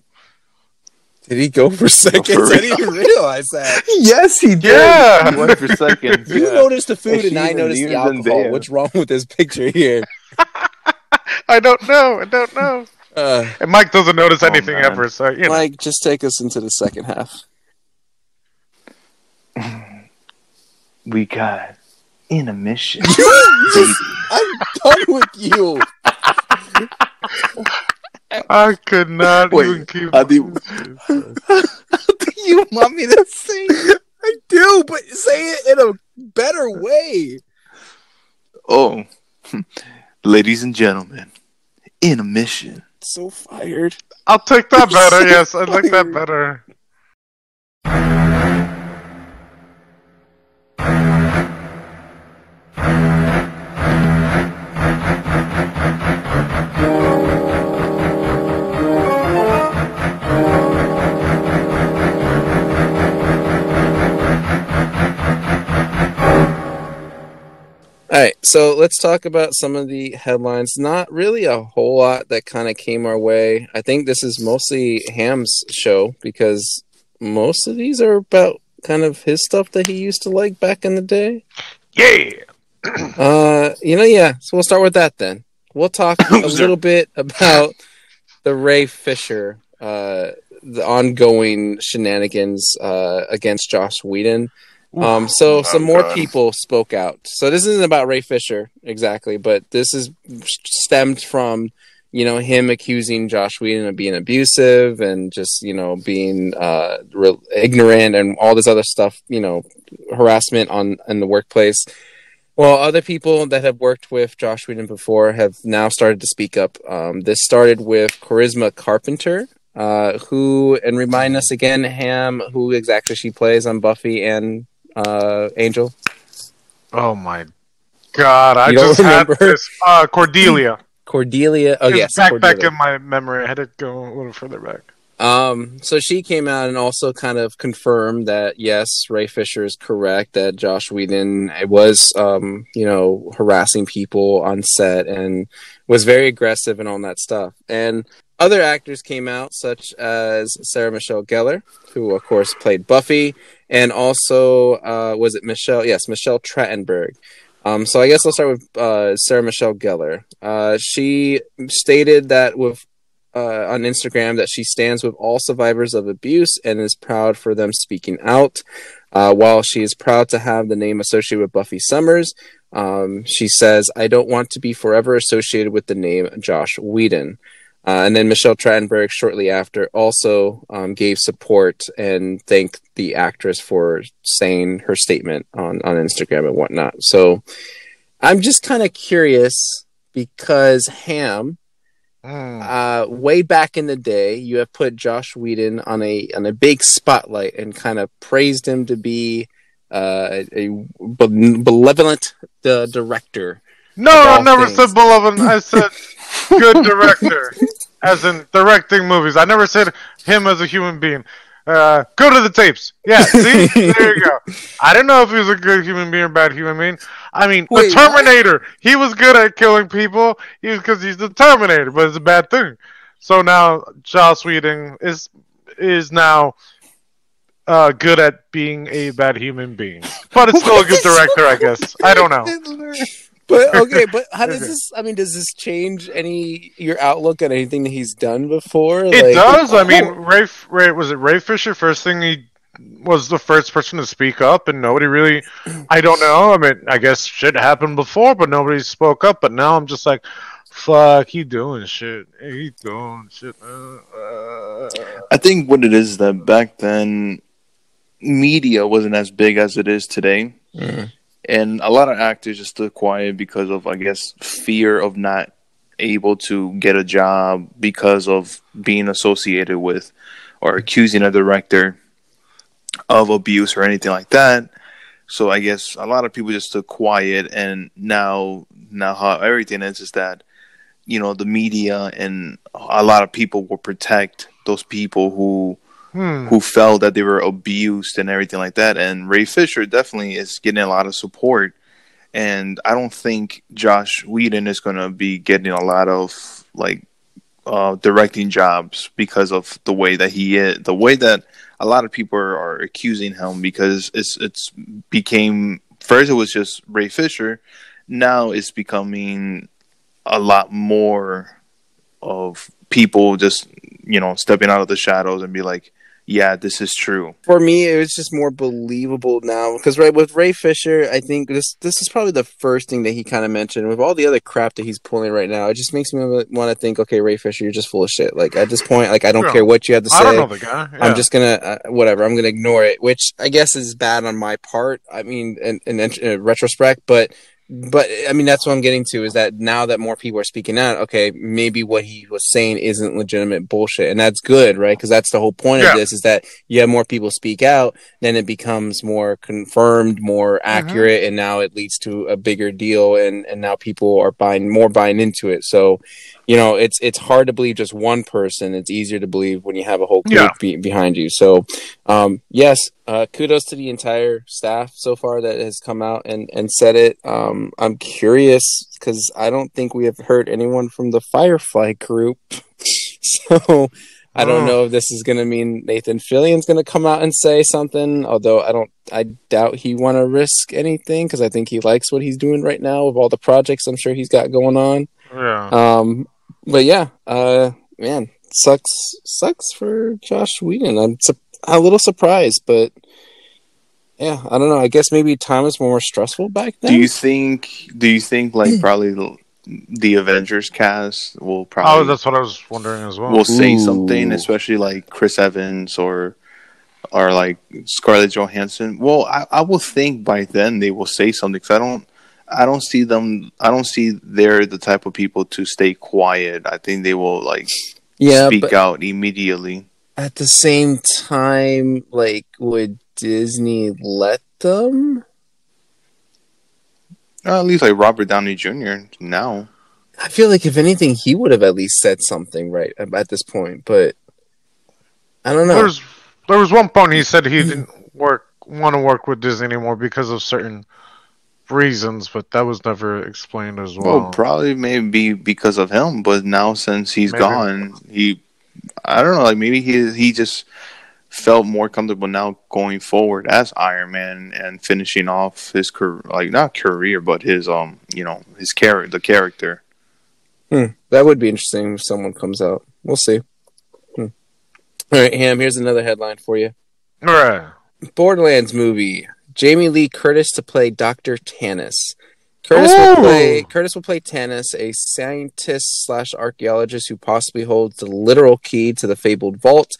Did he go for seconds? for I didn't even realize that. yes, he did. Yeah. he went for seconds. You yeah. noticed the food And and I even- noticed the alcohol. there. What's wrong with this picture here? I don't know. I don't know. Uh, And Mike doesn't notice Oh, anything man. ever. So you know. Mike, just take us into the second half. We got in a mission. I'm done with you. I could not Wait, even keep. Adi- you want me to say? I do, but say it in a better way. oh, ladies and gentlemen, in a mission. So fired. I'll take that better. So yes, I like that better. All right, so let's talk about some of the headlines. Not really a whole lot that kind of came our way. I think this is mostly Ham's show because most of these are about kind of his stuff that he used to like back in the day. Yeah. Uh, you know, yeah. So we'll start with that then. We'll talk a little bit about the Ray Fisher, uh, the ongoing shenanigans uh, against Josh Whedon. Um, so Oh, some more God. people spoke out. So this isn't about Ray Fisher exactly, but this is stemmed from you know him accusing Josh Whedon of being abusive and just you know being uh, re- ignorant and all this other stuff. You know, harassment on in the workplace. Well, other people that have worked with Josh Whedon before have now started to speak up. Um, this started with Charisma Carpenter, uh, who, and remind us again, Ham, who exactly she plays on Buffy and uh, Angel. Oh my god! I just had this. Uh, Cordelia. Cordelia. Oh yes, back Cordelia. back in my memory. I had to go a little further back. Um, so she came out and also kind of confirmed that yes, Ray Fisher is correct that Josh Whedon was, um, you know, harassing people on set and was very aggressive and all that stuff. And other actors came out, such as Sarah Michelle Gellar, who of course played Buffy, and also uh, was it Michelle? Yes, Michelle Trachtenberg. Um, so I guess I'll start with uh, Sarah Michelle Gellar. Uh, she stated that with uh, on Instagram that she stands with all survivors of abuse and is proud for them speaking out. Uh, while she is proud to have the name associated with Buffy Summers, um, she says, I don't want to be forever associated with the name Josh Whedon. Uh, and then Michelle Trachtenberg, shortly after, also um, gave support and thanked the actress for saying her statement on, on Instagram and whatnot. So I'm just kind of curious because Ham, Mm. uh, way back in the day, you have put Josh Whedon on a on a big spotlight and kind of praised him to be uh, a, a benevolent uh, director. No, I never things. said beloved. I said good director, as in directing movies. I never said him as a human being. Uh, go to the tapes. Yeah, see, there you go. I don't know if he was a good human being or bad human being. I mean, Wait, the Terminator. He was good at killing people. He was because he's the Terminator, but it's a bad thing. So now Joss Whedon is is now uh, good at being a bad human being, but it's still a good director, I guess. I don't know. But okay, but how does this? I mean, does this change any your outlook on anything that he's done before? It Like- does. I mean, Ray, Ray was it Ray Fisher? First thing he was the first person to speak up, and nobody really. I don't know. I mean, I guess shit happened before, but nobody spoke up. But now I'm just like, fuck, he doing shit. He doing shit. Uh, uh, I think what it is is that back then, media wasn't as big as it is today, Mm. And a lot of actors just stood quiet because of, I guess, fear of not able to get a job because of being associated with or accusing a director of abuse or anything like that. So I guess a lot of people just stood quiet, and now now how everything is is that you know the media and a lot of people will protect those people who hmm. who felt that they were abused and everything like that. And Ray Fisher definitely is getting a lot of support. And I don't think Josh Whedon is going to be getting a lot of like uh, directing jobs because of the way that he is, the way that a lot of people are, are accusing him because it's it's became first it was just Ray Fisher, now it's becoming a lot more of people just you know stepping out of the shadows and be like yeah this is true for me it was just more believable now because right with ray fisher i think this this is probably the first thing that he kind of mentioned with all the other crap that he's pulling right now it just makes me want to think okay ray fisher you're just full of shit like at this point like i don't Sure. care what you have to say I don't know the guy. I'm just gonna uh, whatever. I'm gonna ignore it, which I guess is bad on my part. I mean, in, in, in retrospect, but but I mean that's what I'm getting to is that now that more people are speaking out, okay, maybe what he was saying isn't legitimate bullshit, and that's good, right? Because that's the whole point Yeah. of this is that you have more people speak out, then it becomes more confirmed, more uh-huh. accurate, and now it leads to a bigger deal, and and now people are buying more buying into it. So you know it's it's hard to believe just one person it's easier to believe when you have a whole group Yeah. be- behind you so um yes uh kudos to the entire staff so far that has come out and and said it um i'm curious because i don't think we have heard anyone from the firefly group so I don't Oh. know if this is going to mean Nathan Fillion's going to come out and say something. Although I don't, I doubt he want to risk anything because I think he likes what he's doing right now with all the projects I'm sure he's got going on. yeah. Um, but yeah, uh, man, sucks, sucks for Josh Whedon. I'm su- a little surprised, but yeah, I don't know. I guess maybe time was more stressful back then. do you think do you think like probably the, the avengers cast will probably? Oh, that's what I was wondering as well. will say something especially like chris evans or or like scarlett johansson well i, I will think by then they will say something because i don't i don't see them i don't see they're the type of people to stay quiet i think they will like yeah, speak out immediately at the same time, like, would Disney let them? Uh, at least like Robert Downey Jr. now. I feel like if anything, he would have at least said something right at this point, but I don't know. There's there was one point he said he didn't work want to work with Disney anymore because of certain reasons, but that was never explained as well. Well, probably maybe because of him, but now since he's Maybe. gone, he I don't know, like maybe he he just felt more comfortable now going forward as Iron Man and finishing off his career, like not career, but his um, you know, his character, the character. Hmm. That would be interesting if someone comes out. We'll see. Hmm. All right, Ham. Here's another headline for you. All right. Borderlands movie. Jamie Lee Curtis to play Doctor Tannis. Curtis Ooh. will play Curtis will play Tannis, a scientist slash archaeologist who possibly holds the literal key to the fabled vault.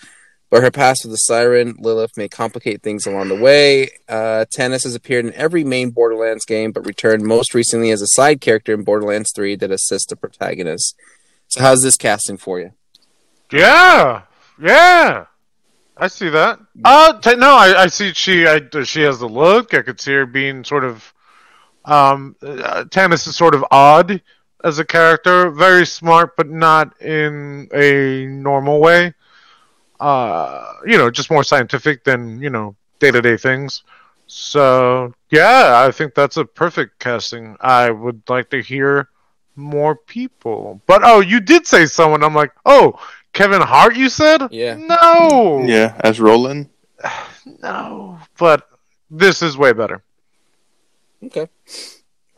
But her past with the siren Lilith may complicate things along the way. Uh, Tannis has appeared in every main Borderlands game, but returned most recently as a side character in Borderlands 3 that assists the protagonist. So, how's this casting for you? Yeah, yeah, I see that. Uh, t- no, I, I see she I, she has the look. I could see her being sort of. Um, uh, Tannis is sort of odd as a character, very smart, but not in a normal way. Uh, you know, just more scientific than you know day to day things. So yeah, I think that's a perfect casting. I would like to hear more people. But oh, you did say someone. I'm like, oh, Kevin Hart. You said Yeah. No, Yeah, as Roland. no. But this is way better. Okay.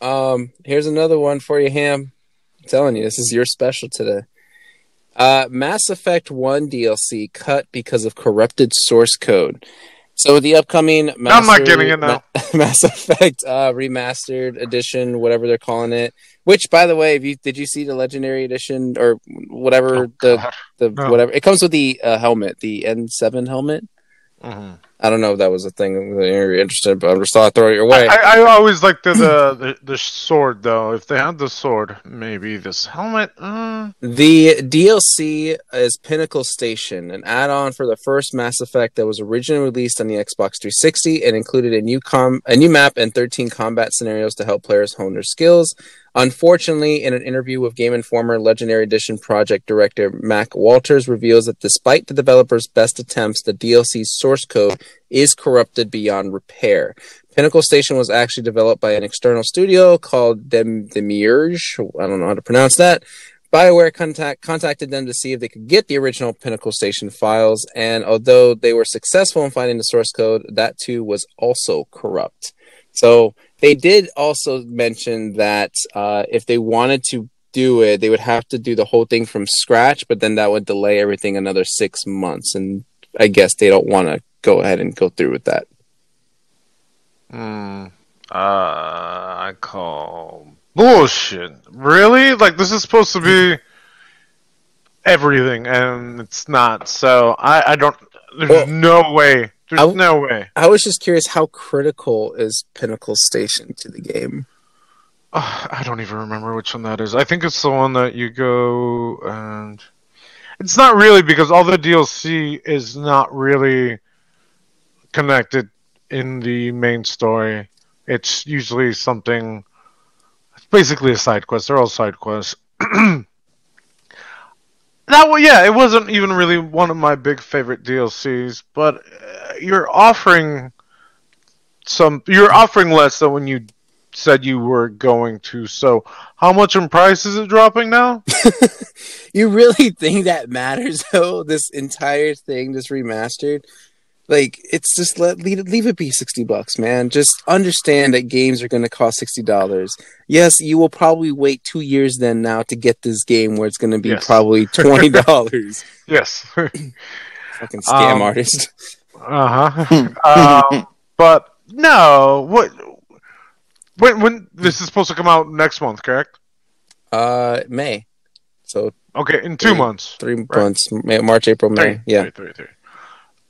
Um, here's another one for you, Ham. I'm telling you, this is your special today. Uh, Mass Effect 1 DLC cut because of corrupted source code. So the upcoming Mass, I'm not getting it now. Mass Effect uh, remastered edition, whatever they're calling it. Which, by the way, if you did you see the Legendary edition or whatever Oh, the God. the No. whatever it comes with the uh, helmet, the N7 helmet. Mhm. I don't know if that was a thing that you're interested, in, but I just thought I'd throw it your way. I, I always liked the, the the the sword though. If they had the sword, maybe this helmet. Uh, The DLC is Pinnacle Station, an add-on for the first Mass Effect that was originally released on the Xbox 360 and included a new com a new map and 13 combat scenarios to help players hone their skills. Unfortunately, in an interview with Game Informer, Legendary Edition project director Mac Walters reveals that despite the developer's best attempts, the DLC's source code is corrupted beyond repair. Pinnacle Station was actually developed by an external studio called Dem- Demiurge. I don't know how to pronounce that. BioWare contact, contacted them to see if they could get the original Pinnacle Station files, and although they were successful in finding the source code, that too was also corrupt. So they did also mention that uh, if they wanted to do it, they would have to do the whole thing from scratch, but then that would delay everything another six months, and I guess they don't want to go ahead and go through with that. hmm, uh, I call bullshit. Really? Like this is supposed to be everything, and it's not. So I I don't. There's Well, no way. There's no way. I was just curious how critical is Pinnacle Station to the game? I don't even remember which one that is. I think it's the one that you go and it's not really because all the DLC is not really connected in the main story. It's usually something. It's basically a side quest. They're all side quests. That well, yeah, it wasn't even really one of my big favorite DLCs, but uh, you're offering some. You're offering less than when you said you were going to. So, how much in price is it dropping now? You really think that matters though? This entire thing, this remastered, like it's just let leave, it- leave it be sixty bucks, man. Just understand that games are going to cost sixty dollars. Yes, you will probably wait two years then now to get this game where it's going to be Yes. probably twenty dollars. Yes. Fucking scam Um, artist. uh huh. um, but no, what? When when this is supposed to come out next month, correct? Uh, May. So Okay, in two Three. months. three months, March, April, May. Three, yeah. three, three, three.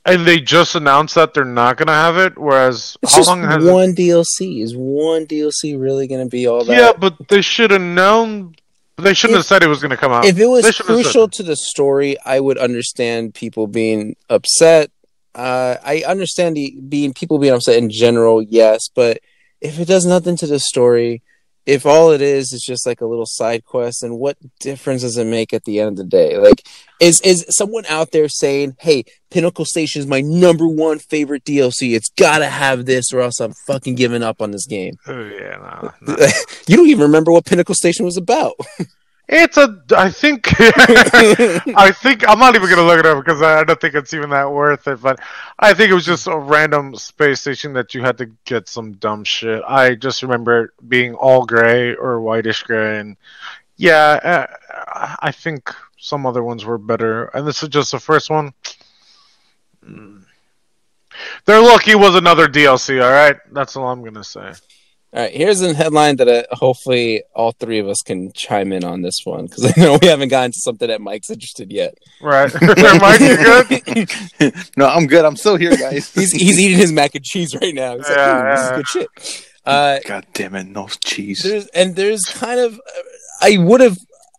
And they just announced that they're not going to have it. Whereas, It's how just long has it? one DLC. Is one DLC really going to be all that? Yeah, but they should have known. They shouldn't If- have said it was going to come out. if it was They shouldn't have said crucial to the story, I would understand people being upset. Uh, I understand the being people being upset in general, yes, but if it does nothing to the story, if all it is is just like a little side quest, and what difference does it make at the end of the day? Like, is is someone out there saying, "Hey, Pinnacle Station is my number one favorite DLC. It's got to have this, or else I'm fucking giving up on this game." Oh, yeah, no, no. you don't even remember what Pinnacle Station was about. It's a. I think. I think I'm not even gonna look it up because I don't think it's even that worth it. But I think it was just a random space station that you had to get some dumb shit. I just remember it being all gray or whitish gray, and yeah, uh, I think some other ones were better. And this is just the first one. Mm. They're lucky was another DLC. All right, that's all I'm gonna say. All right, here's a headline that uh, hopefully all three of us can chime in on this one because I know we haven't gotten to something that Mike's interested yet. Right, Mike, you good? no, I'm good. I'm still here, guys. He's he's eating his mac and cheese right now. He's like, Yeah, this yeah. is good shit. Uh, God damn it, no cheese. there's and there's kind of I would have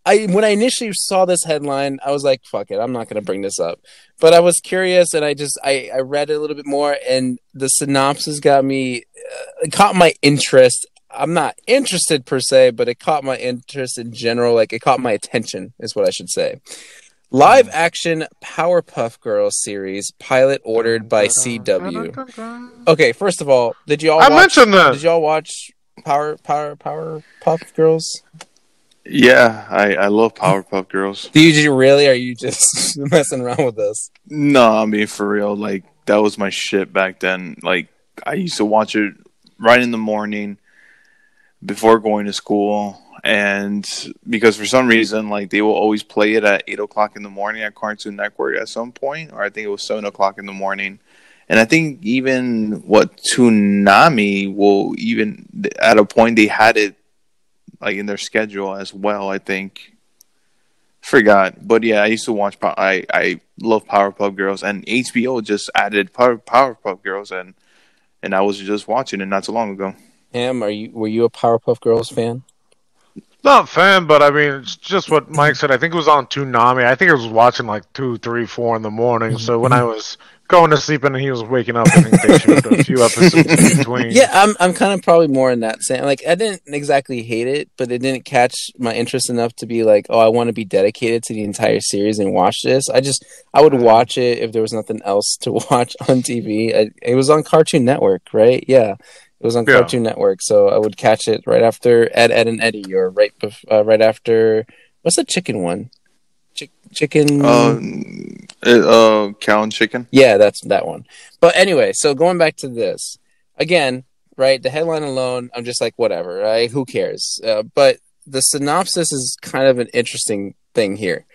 I when I initially saw this headline, I was like, "Fuck it, I'm not going to bring this up." But I was curious, and I just I I read it a little bit more, and the synopsis got me uh, caught my interest. I'm not interested per se, but it caught my interest in general. Like it caught my attention, is what I should say. Live action Powerpuff Girls series pilot ordered by CW. Okay, first of all, did you all I watch, mentioned that. Did y'all watch Power Power Power Puff Girls? Yeah, I, I love Powerpuff Girls. Do you, really? Are you just messing around with us? No, I mean for real. Like that was my shit back then. Like I used to watch it right in the morning before going to school, and because for some reason, like they will always play it at eight o'clock in the morning at Cartoon Network at some point, or I think it was seven o'clock in the morning. And I think even what Toonami will even at a point they had it like in their schedule as well. I think forgot, but yeah, I used to watch. I I love Powerpuff Girls, and HBO just added Power, Powerpuff Girls, and and I was just watching it not so long ago. Am, are you were you a Powerpuff Girls fan? Not a fan, but I mean, it's just what Mike said. I think it was on Toonami. I think I was watching like two, three, four in the morning. So when I was going to sleep and he was waking up, I think they showed a few episodes in between. Yeah, I'm I'm kind of probably more in that same. Like I didn't exactly hate it, but it didn't catch my interest enough to be like, oh, I want to be dedicated to the entire series and watch this. I just I would watch it if there was nothing else to watch on TV. I, it was on Cartoon Network, right? Yeah. It was on Yeah. Cartoon Network, so I would catch it right after Ed, Ed, and Eddy, or right, bef- uh, right after what's the chicken one? Chick- chicken. Um, uh, cow and chicken. Yeah, that's that one. But anyway, so going back to this again, right? The headline alone, I'm just like, whatever, right? Who cares? Uh, but the synopsis is kind of an interesting thing here.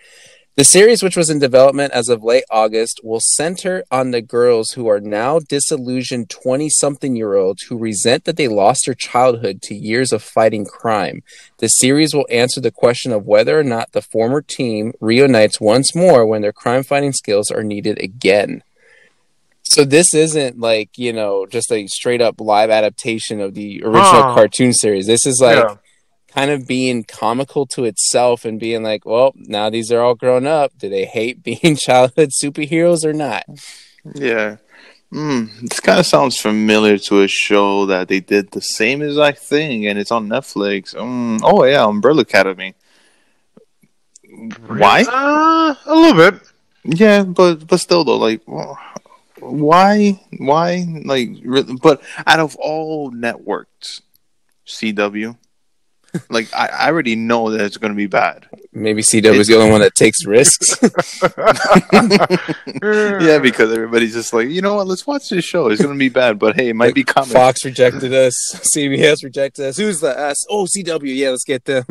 The series, which was in development as of late August, will center on the girls who are now disillusioned 20 something year olds who resent that they lost their childhood to years of fighting crime. The series will answer the question of whether or not the former team reunites once more when their crime fighting skills are needed again. So this isn't like, you know, just a straight up live adaptation of the original Oh. cartoon series. This is like Yeah. Kind of being comical to itself and being like, well, now these are all grown up. Do they hate being childhood superheroes or not? Yeah. Mm, this kind of sounds familiar to a show that they did the same exact thing, and it's on Netflix. Mm, oh yeah, Umbrella Academy. Why? Uh, a little bit. Yeah, but but still though, like, why? Why? Like, but out of all networks, CW, like, I, I already know that it's going to be bad. Maybe CW is the only one that takes risks. Yeah, because everybody's just like, you know what? Let's watch this show. It's going to be bad, but hey, it might Like, be coming. Fox rejected us. CBS rejected us. Who's the us? Oh, CW. Yeah, let's get them.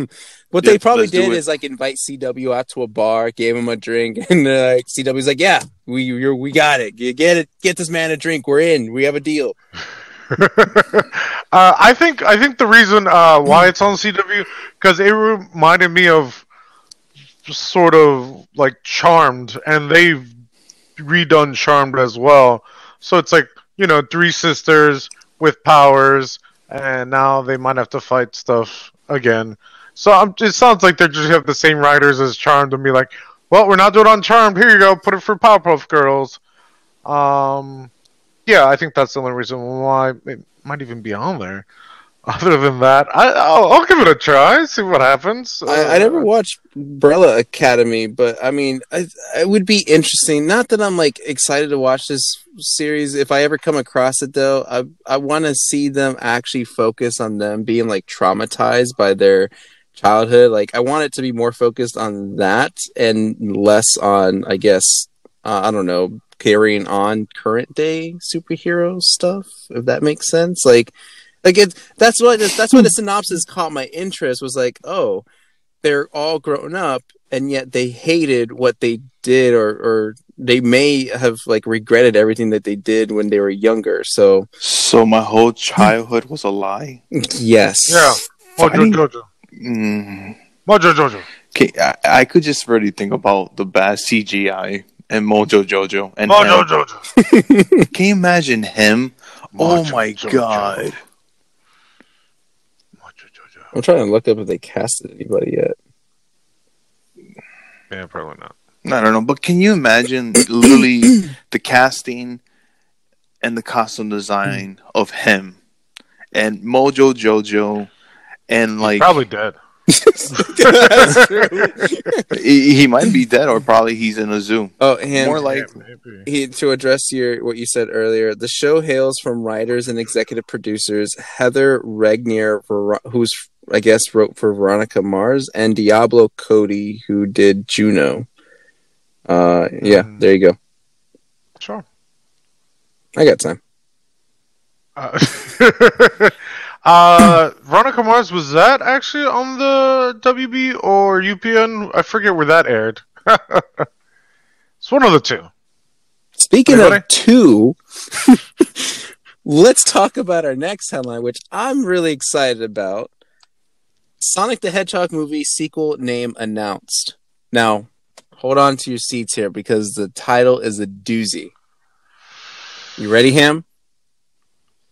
What they probably did is like invite CW out to a bar, gave him a drink, and uh, like CW's like, yeah, we you're, we got it. Get it. Get this man a drink. We're in. We have a deal. uh, I think I think the reason uh, why it's on CW because it reminded me of sort of like Charmed, and they've redone Charmed as well. So it's like you know three sisters with powers, and now they might have to fight stuff again. So I'm, it sounds like they just have the same writers as Charmed and be like, well, we're not doing on Charmed. Here you go, put it for Powerpuff Girls. Um, yeah, I think that's the only reason why it might even be on there. Other than that, I, I'll, I'll give it a try. See what happens. I, I never Uh, watched Umbrella Academy, but I mean, I, it would be interesting. Not that I'm like excited to watch this series. If I ever come across it, though, I I want to see them actually focus on them being like traumatized by their childhood. Like, I want it to be more focused on that and less on, I guess, uh, I don't know, carrying on current day superhero stuff. If that makes sense, like. Like it, that's what that's what the synopsis caught my interest was like, oh, they're all grown up and yet they hated what they did or or they may have like regretted everything that they did when they were younger. So So my whole childhood was a lie. yes. Yeah. Mojo Jojo. Mm. Mojo Jojo. Okay, I, I could just really think about the bad CGI and Mojo Jojo and Mojo him. Jojo. Can you imagine him? oh my Jojo. god! Mojo Jojo. I'm trying to look up if they casted anybody yet. Yeah, probably not. I don't know, but can you imagine literally the casting and the costume design of him and Mojo Jojo and like Probably dead. That's true. he, he might be dead or probably he's in a zoo. Oh, and More like Yeah, he, to address your what you said earlier, the show hails from writers and executive producers Heather Regnier, who's I guess wrote for Veronica Mars, and Diablo Cody, who did Juno. Uh, yeah, Mm. there you go. Sure. I got time. Uh, uh, Veronica Mars was that actually on the WB or UPN? I forget where that aired. it's one of the two. Speaking Anybody? of two, let's talk about our next headline, which I'm really excited about. Sonic the Hedgehog movie sequel name announced. Now, hold on to your seats here because the title is a doozy. You ready, Ham?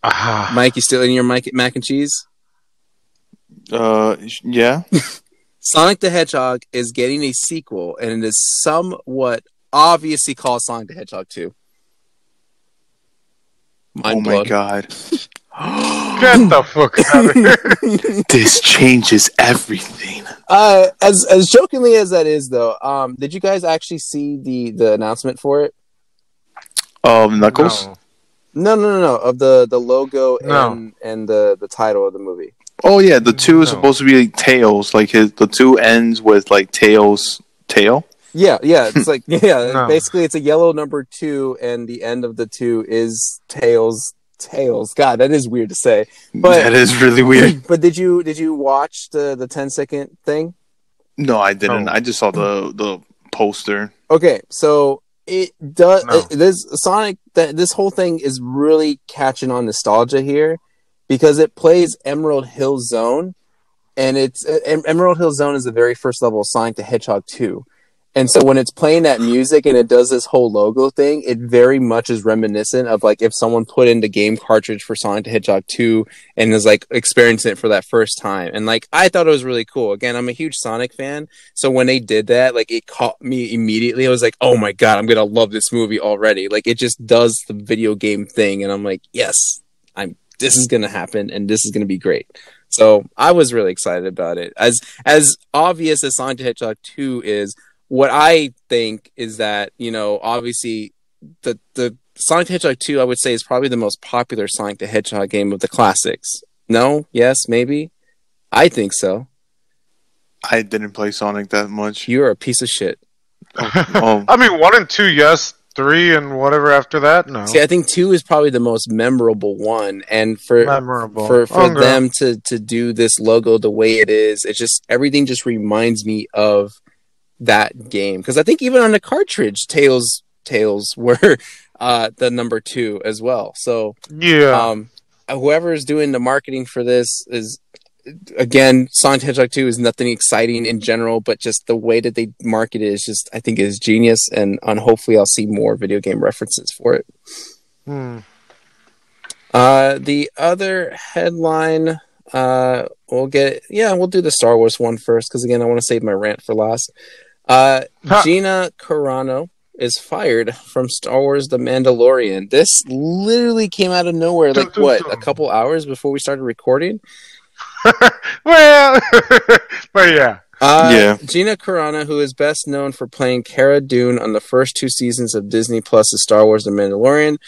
Ah, Mike, you still in your mic- mac and cheese? uh yeah. Sonic the Hedgehog is getting a sequel, and it is somewhat obviously called Sonic the Hedgehog 2. Mind oh my blown. god. get the fuck out of here. this changes everything. Uh, as as jokingly as that is, though, um, did you guys actually see the the announcement for it? Um Knuckles? No. No, no, no, no. Of the the logo No. and and the the title of the movie. Oh yeah, the two is supposed to be like tails, like his the two ends with like tails tail. Yeah, yeah. It's like yeah. No. Basically, it's a yellow number two, and the end of the two is tails. Tails. God, that is weird to say. But- that is really weird. But did you did you watch the the 10 second thing? no, I didn't. No. I just saw the the poster. Okay, so it does. No. it- this Sonic, that this whole thing is really catching on nostalgia here because it plays Emerald Hill Zone, and it's Em- Emerald Hill Zone is the very first level of Sonic the Hedgehog two. And so when it's playing that music and it does this whole logo thing, it very much is reminiscent of like if someone put in the game cartridge for Sonic the Hedgehog 2 and is like experiencing it for that first time. And like I thought it was really cool. Again, I'm a huge Sonic fan. So when they did that, like it caught me immediately. I was like, oh my God, I'm gonna love this movie already. Like it just does the video game thing, and I'm like, yes, I'm this is gonna happen and this is gonna be great. So I was really excited about it. As as obvious as Sonic the Hedgehog 2 is, what I think is that, you know, obviously the the Sonic the Hedgehog 2 I would say is probably the most popular Sonic the Hedgehog game of the classics. No? Yes, maybe? I think so. I didn't play Sonic that much. You're a piece of shit. Oh, I mean, one and two, yes. Three and whatever after that, no. See, I think 2 is probably the most memorable one and for Memorable. for for Okay. them to to do this logo the way it is it's just everything just reminds me of that game because i think even on the cartridge tails tails were uh the number two as well so Yeah. um whoever is doing the marketing for this is again sonic hedgehog 2 is nothing exciting in general but just the way that they market it is just i think is genius and and hopefully i'll see more video game references for it Hmm. uh, the other headline, uh, we'll get. Yeah, we'll do the Star Wars one first because again, I want to save my rant for last. Uh, Ha. Gina Carano, is fired from Star Wars The Mandalorian. This literally came out of nowhere, like what, a couple hours before we started recording? well, but yeah. Uh, Yeah. Gina Carano, who is best known for playing Cara Dune on the first two seasons of Disney Plus's Star Wars The Mandalorian,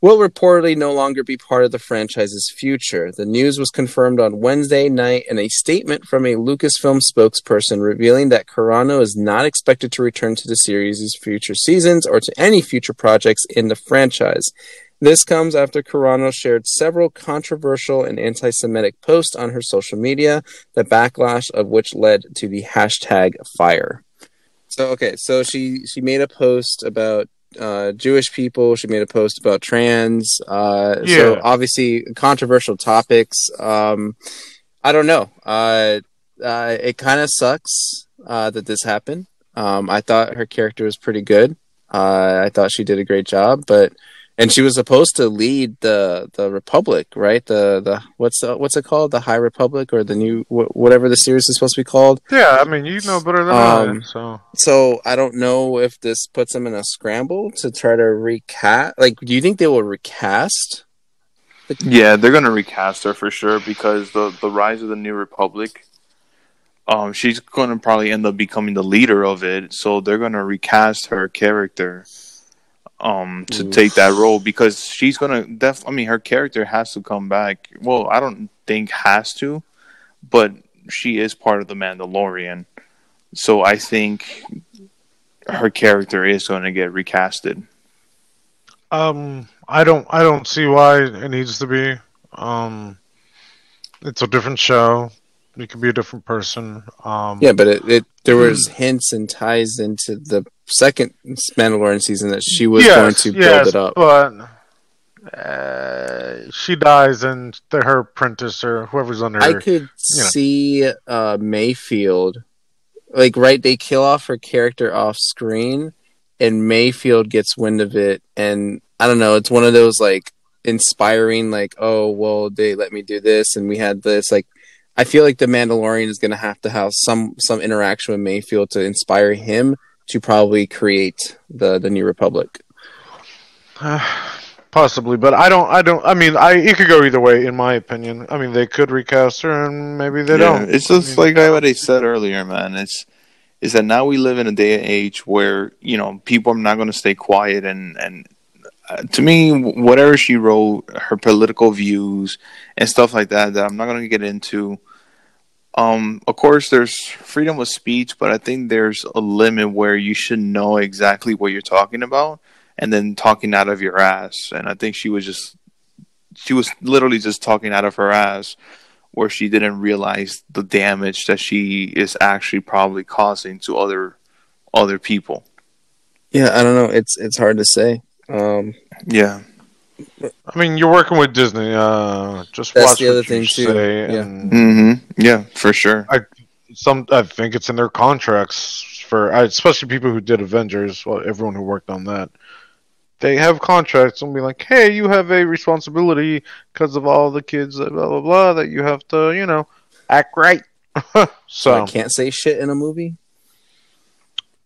will reportedly no longer be part of the franchise's future. The news was confirmed on Wednesday night in a statement from a Lucasfilm spokesperson revealing that Carano is not expected to return to the series' future seasons or to any future projects in the franchise. This comes after Carano shared several controversial and anti Semitic posts on her social media, the backlash of which led to the hashtag fire. So okay, so she she made a post about uh, Jewish people. She made a post about trans. Uh, So obviously controversial topics. Um, I don't know. Uh, uh, it kind of sucks uh, that this happened. Um, I thought her character was pretty good. Uh, I thought she did a great job, but and she was supposed to lead the the Republic, right? The the what's uh, what's it called? The High Republic or the new wh- whatever the series is supposed to be called. Yeah, I mean, you know better than Um, I. So So I don't know if this puts them in a scramble to try to recast. Like, do you think they will recast? Yeah, they're gonna recast her for sure because the the rise of the New Republic. Um, she's gonna probably end up becoming the leader of it, so they're gonna recast her character. Um, to Oof. take that role because she's gonna def. I mean, her character has to come back. Well, I don't think has to, but she is part of the Mandalorian, so I think her character is going to get recasted. Um, I don't, I don't see why it needs to be. Um, it's a different show. You could be a different person. Um, Yeah, but it, it there was hints and ties into the second Mandalorian season that she was yes, going to build it up. but uh, she dies, and the, her apprentice or whoever's under I her. could know. see uh, Mayfield, like right, they kill off her character off screen, and Mayfield gets wind of it, and I don't know, it's one of those like inspiring, like oh well, they let me do this, and we had this. Like, I feel like the Mandalorian is going to have to have some some interaction with Mayfield to inspire him to probably create the the New Republic. Possibly, but I don't. I don't. I mean, I it could go either way, in my opinion. I mean, they could recast her, and maybe they Yeah, don't. It's just I mean- like I what I said earlier, man. It's is that now we live in a day and age where you know people are not going to stay quiet, and and uh, to me, whatever she wrote, her political views and stuff like that, that I'm not going to get into. Um, of course, there's freedom of speech, but I think there's a limit where you should know exactly what you're talking about, and then talking out of your ass. And I think she was just, she was literally just talking out of her ass where she didn't realize the damage that she is actually probably causing to other other people. Yeah, I don't know. It's it's hard to say. Um, Yeah. I mean, you're working with Disney. Uh, just That's watch the what other you thing, too. say. Yeah. And Mhm. Yeah, for sure. I some, I think it's in their contracts for, especially people who did Avengers. Well, everyone who worked on that, they have contracts and be like, "Hey, you have a responsibility because of all the kids, that blah blah blah, that you have to, you know, act right." so so, I can't say shit in a movie.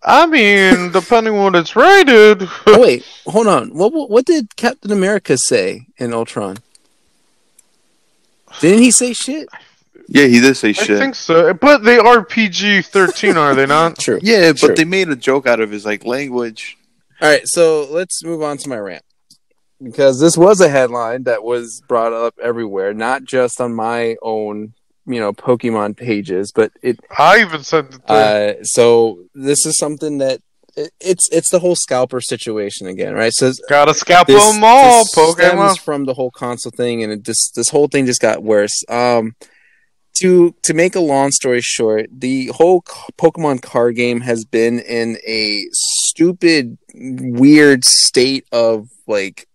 I mean, depending on what it's rated. oh wait, hold on. What what what did Captain America say in Ultron? Didn't he say shit? Yeah, he did say I shit. I think so, but they are PG thirteen, are they not? True. yeah, but Sure. they made a joke out of his like language. All right, so let's move on to my rant because this was a headline that was brought up everywhere, not just on my own, you know, Pokemon pages, but it. I even said that. they- Uh, so this is something that it, it's it's the whole scalper situation again, right? So Gotta scalp this, them all, Pokemon. stems from the whole console thing, and it just this whole thing just got worse. Um, to to make a long story short, the whole Pokemon card game has been in a stupid, weird state of like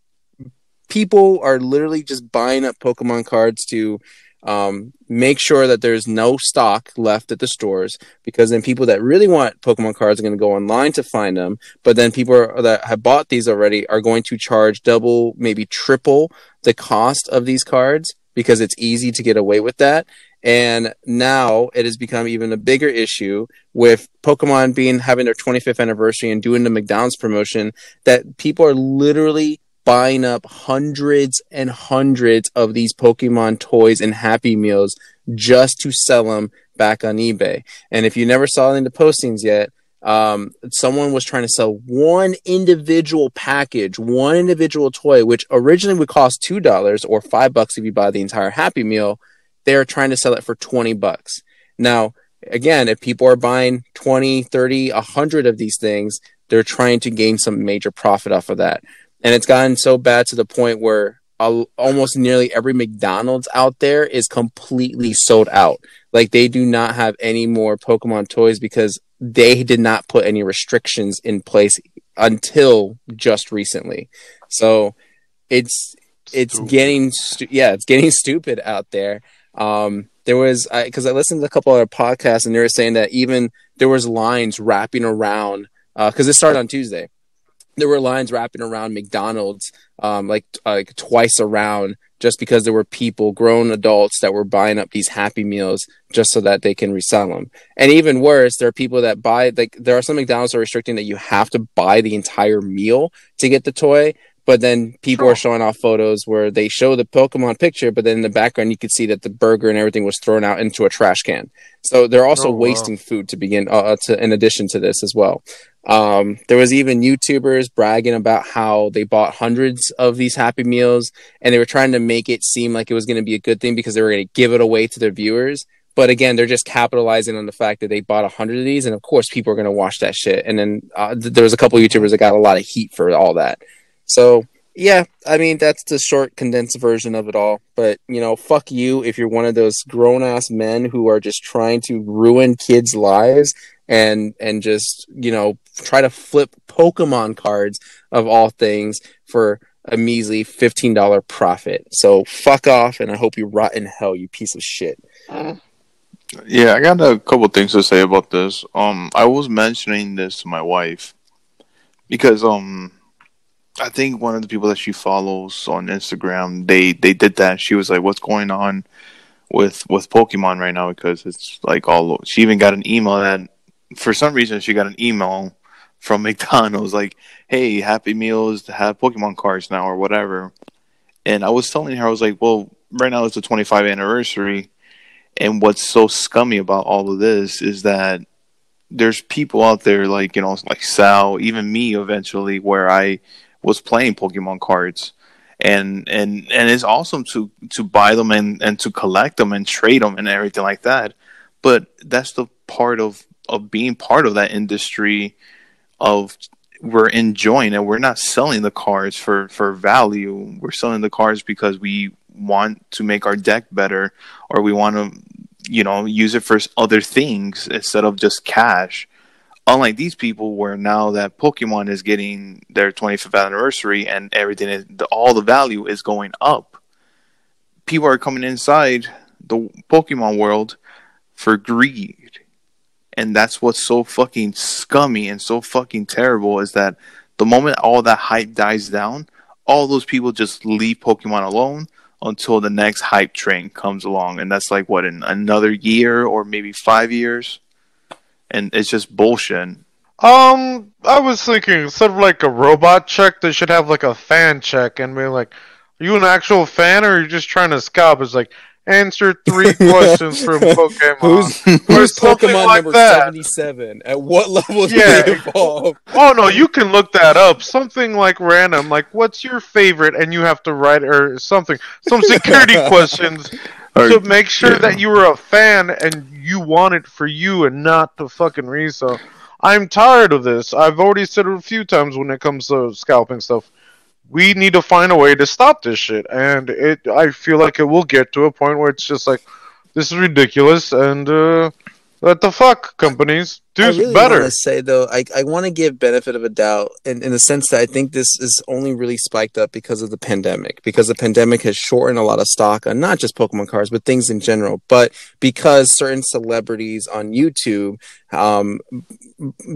people are literally just buying up Pokemon cards to um, make sure that there's no stock left at the stores because then people that really want Pokemon cards are going to go online to find them. But then people are, that have bought these already are going to charge double, maybe triple the cost of these cards because it's easy to get away with that. And now it has become even a bigger issue with Pokemon being having their 25th anniversary and doing the McDonald's promotion that people are literally buying up hundreds and hundreds of these Pokemon toys and Happy Meals just to sell them back on eBay. And if you never saw any of the postings yet, um, someone was trying to sell one individual package, one individual toy, which originally would cost two dollars or five bucks if you buy the entire Happy Meal. They're trying to sell it for 20 bucks. Now, again, if people are buying 20, 30, 100 of these things, they're trying to gain some major profit off of that. And it's gotten so bad to the point where almost nearly every McDonald's out there is completely sold out. Like they do not have any more Pokemon toys because they did not put any restrictions in place until just recently. So it's it's stupid. getting stu- yeah, it's getting stupid out there. Um, there was because I, I, listened to a couple other podcasts and they were saying that even there was lines wrapping around because uh, it started on Tuesday there were lines wrapping around McDonald's, um, like like twice around, just because there were people, grown adults, that were buying up these Happy Meals just so that they can resell them. And even worse, there are people that buy like there are some McDonald's are restricting that you have to buy the entire meal to get the toy. But then people sure. are showing off photos where they show the Pokemon picture, but then in the background you could see that the burger and everything was thrown out into a trash can. So they're also oh, wasting wow. food to begin uh, to, in addition to this as well. Um, there was even YouTubers bragging about how they bought hundreds of these Happy Meals and they were trying to make it seem like it was going to be a good thing because they were going to give it away to their viewers. But again, they're just capitalizing on the fact that they bought a hundred of these, and of course, people are going to watch that shit. And then uh, th- there was a couple YouTubers that got a lot of heat for all that. So yeah, I mean that's the short, condensed version of it all. But you know, fuck you if you're one of those grown ass men who are just trying to ruin kids' lives and and just you know try to flip Pokemon cards of all things for a measly fifteen dollar profit. So fuck off, and I hope you rot in hell, you piece of shit. Yeah, I got a couple things to say about this. Um, I was mentioning this to my wife because um, I think one of the people that she follows on Instagram they they did that. She was like, "What's going on?" with with Pokemon right now because it's like all she even got an email that for some reason she got an email from McDonald's like, "Hey, Happy Meals to have Pokemon cards now or whatever." And I was telling her, I was like, "Well, right now it's the 25th anniversary, and what's so scummy about all of this is that there's people out there like you know like Sal, even me eventually, where I was playing Pokemon cards." And and and it's awesome to to buy them and, and to collect them and trade them and everything like that. But that's the part of of being part of that industry of we're enjoying it. We're not selling the cards for for value. We're selling the cards because we want to make our deck better or we want to you know use it for other things instead of just cash unlike these people where now that pokemon is getting their 25th anniversary and everything is all the value is going up people are coming inside the pokemon world for greed. And that's what's so fucking scummy and so fucking terrible is that the moment all that hype dies down, all those people just leave Pokemon alone until the next hype train comes along, and that's like what in another year or maybe five years, and it's just bullshit. Um, I was thinking instead of like a robot check, they should have like a fan check and be like, "Are you an actual fan or are you just trying to scalp?" It's like, answer three questions from Pokemon. Who's, who's Pokemon like number 77? At what level yeah. they evolve? Oh, no, you can look that up. Something like random, like what's your favorite? And you have to write or something. Some security questions to make sure yeah. that you were a fan and you want it for you and not the fucking resale. I'm tired of this. I've already said it a few times when it comes to scalping stuff we need to find a way to stop this shit. And it, I feel like it will get to a point where it's just like, this is ridiculous, and uh, what the fuck, companies? Dude's I really better. want to say though, I I want to give benefit of a doubt in, in the sense that I think this is only really spiked up because of the pandemic, because the pandemic has shortened a lot of stock on not just Pokemon cards, but things in general. But because certain celebrities on YouTube um,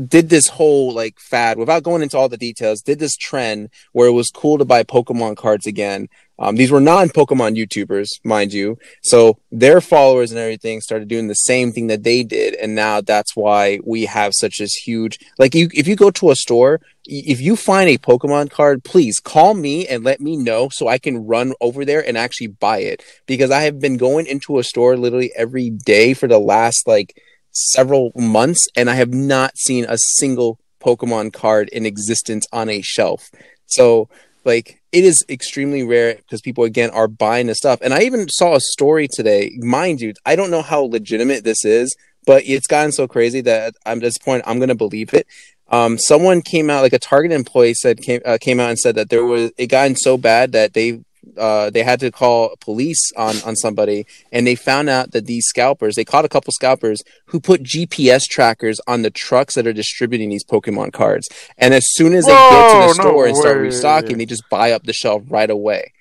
did this whole like fad, without going into all the details, did this trend where it was cool to buy Pokemon cards again. Um, these were non-Pokemon YouTubers, mind you. So their followers and everything started doing the same thing that they did, and now that's why we have such as huge. Like, you, if you go to a store, if you find a Pokemon card, please call me and let me know so I can run over there and actually buy it. Because I have been going into a store literally every day for the last like several months, and I have not seen a single Pokemon card in existence on a shelf. So like it is extremely rare because people again are buying this stuff and i even saw a story today mind you i don't know how legitimate this is but it's gotten so crazy that i'm at this point i'm going to believe it. Um, someone came out like a target employee said came, uh, came out and said that there was it gotten so bad that they uh, they had to call police on on somebody and they found out that these scalpers they caught a couple scalpers who put gps trackers on the trucks that are distributing these pokemon cards. And as soon as they get to Whoa, the no store and start way. restocking they just buy up the shelf right away.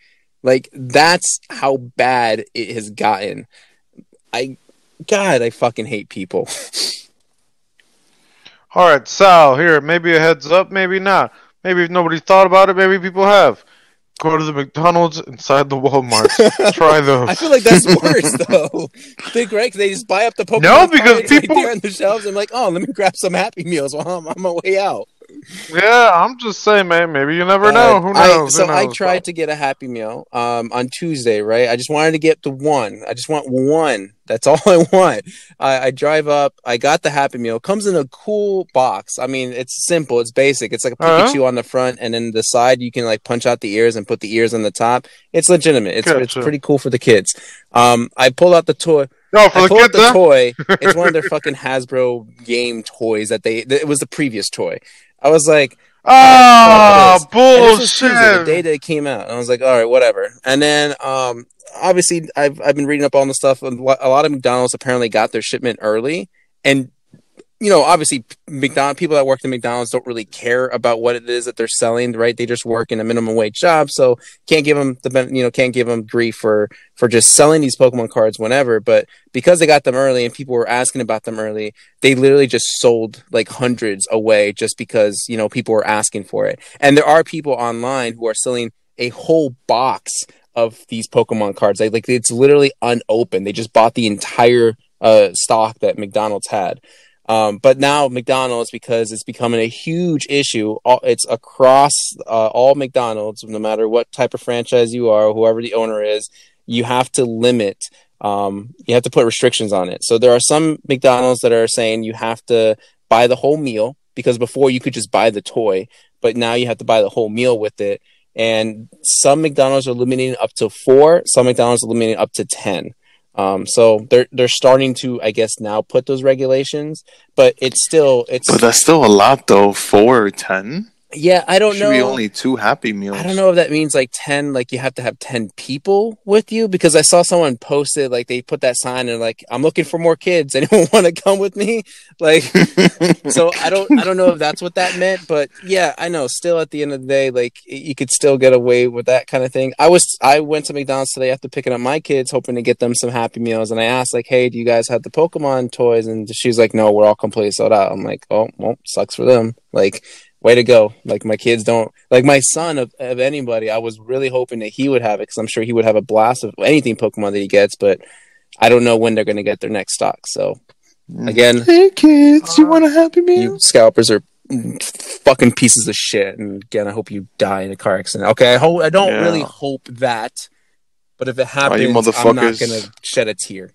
Like that's how bad it has gotten. I god i fucking hate people All right, Sal. Here, maybe a heads up, maybe not. Maybe if nobody thought about it, maybe people have. Go to the McDonald's inside the Walmart. Try those. I feel like that's worse though. Think right? they just buy up the Pokemon. No, because cards right people- there on the shelves. I'm like, oh, let me grab some Happy Meals while I'm on my way out. Yeah, I'm just saying, man. Maybe you never Uh, know. Who I- knows? so Who I tried to get a Happy Meal um, on Tuesday, right? I just wanted to get the one. I just want one. That's all I want. I, I drive up. I got the Happy Meal. Comes in a cool box. I mean, it's simple. It's basic. It's like a Uh-huh. Pikachu on the front, and then the side you can like punch out the ears and put the ears on the top. It's legitimate. It's it's pretty cool for the kids. Um, I pull out the toy. No, for I the out kids, the huh? toy. It's one of their fucking Hasbro game toys that they. It was the previous toy. I was like, Ah, this was Tuesday, the bullshit. day that it came out. And I was like, all right, whatever. And then, um, obviously, I've I've been reading up on the stuff. A lot of McDonald's apparently got their shipment early, and you know, obviously, McDonald people that work at McDonald's don't really care about what it is that they're selling, right? They just work in a minimum wage job, so can't give them the you know can't give them grief for for just selling these Pokemon cards whenever. But because they got them early and people were asking about them early, they literally just sold like hundreds away just because you know people were asking for it. And there are people online who are selling a whole box of these Pokemon cards. Like, like it's literally unopened. They just bought the entire uh, stock that McDonald's had. Um, but now McDonald's, because it's becoming a huge issue, it's across uh, all McDonald's, no matter what type of franchise you are, whoever the owner is, you have to limit. Um, you have to put restrictions on it. So there are some McDonald's that are saying you have to buy the whole meal because before you could just buy the toy, but now you have to buy the whole meal with it. And some McDonald's are limiting up to four. Some McDonald's are limiting up to ten. Um, so they're they're starting to, I guess, now put those regulations, but it's still it's But that's still a lot, though. Four or ten. Yeah. I don't Should know. be only two Happy Meals. I don't know if that means like 10, like you have to have 10 people with you because I saw someone posted, like they put that sign and like, I'm looking for more kids. Anyone want to come with me? Like, so I don't, I don't know if that's what that meant, but yeah, I know still at the end of the day, like you could still get away with that kind of thing. I was, I went to McDonald's today after picking up my kids, hoping to get them some happy meals. And I asked like, Hey, do you guys have the Pokemon toys? And she's like, no, we're all completely sold out. I'm like, Oh, well, sucks for them. Like, way to go. Like my kids don't like my son of, of anybody. I was really hoping that he would have it because I'm sure he would have a blast of anything Pokemon that he gets, but I don't know when they're going to get their next stock. So mm. again, Hey kids, you want a Happy Meal? you scalpers are fucking pieces of shit. And again, I hope you die in a car accident. Okay, I hope I don't Yeah. really hope that, but if it oh, happens, I'm not going to shed a tear.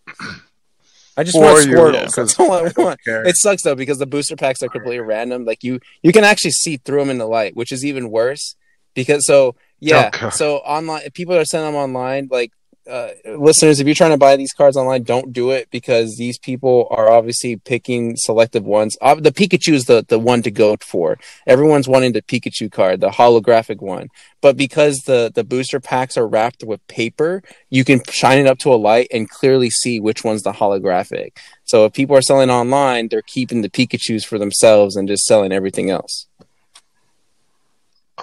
I just want Squirtles. That's all I want. Okay. It sucks though because the booster packs are completely random. Like you, you can actually see through them in the light, which is even worse. Because so yeah, so online people are sending them online. Like uh, listeners, if you're trying to buy these cards online, don't do it because these people are obviously picking selective ones. Uh, the Pikachu is the, the one to go for. Everyone's wanting the Pikachu card, the holographic one. But because the, the booster packs are wrapped with paper, you can shine it up to a light and clearly see which one's the holographic. So if people are selling online, they're keeping the Pikachus for themselves and just selling everything else.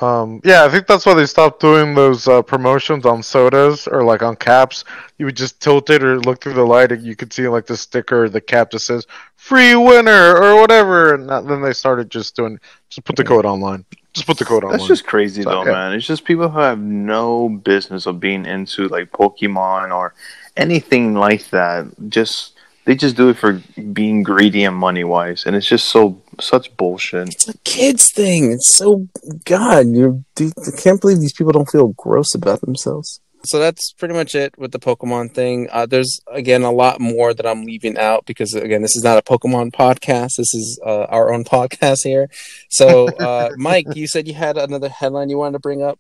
Um, yeah, I think that's why they stopped doing those uh, promotions on sodas or like on caps. You would just tilt it or look through the light, and you could see like the sticker, the cap that says "free winner" or whatever. And that, then they started just doing, just put the code online. Just put the code online. That's just crazy So, though, yeah. man. It's just people who have no business of being into like Pokemon or anything like that. Just they just do it for being greedy and money wise, and it's just so such bullshit. It's a kids thing. It's so God. You I can't believe these people don't feel gross about themselves. So that's pretty much it with the Pokemon thing. Uh, there's again a lot more that I'm leaving out because again this is not a Pokemon podcast. This is uh, our own podcast here. So uh, Mike, you said you had another headline you wanted to bring up.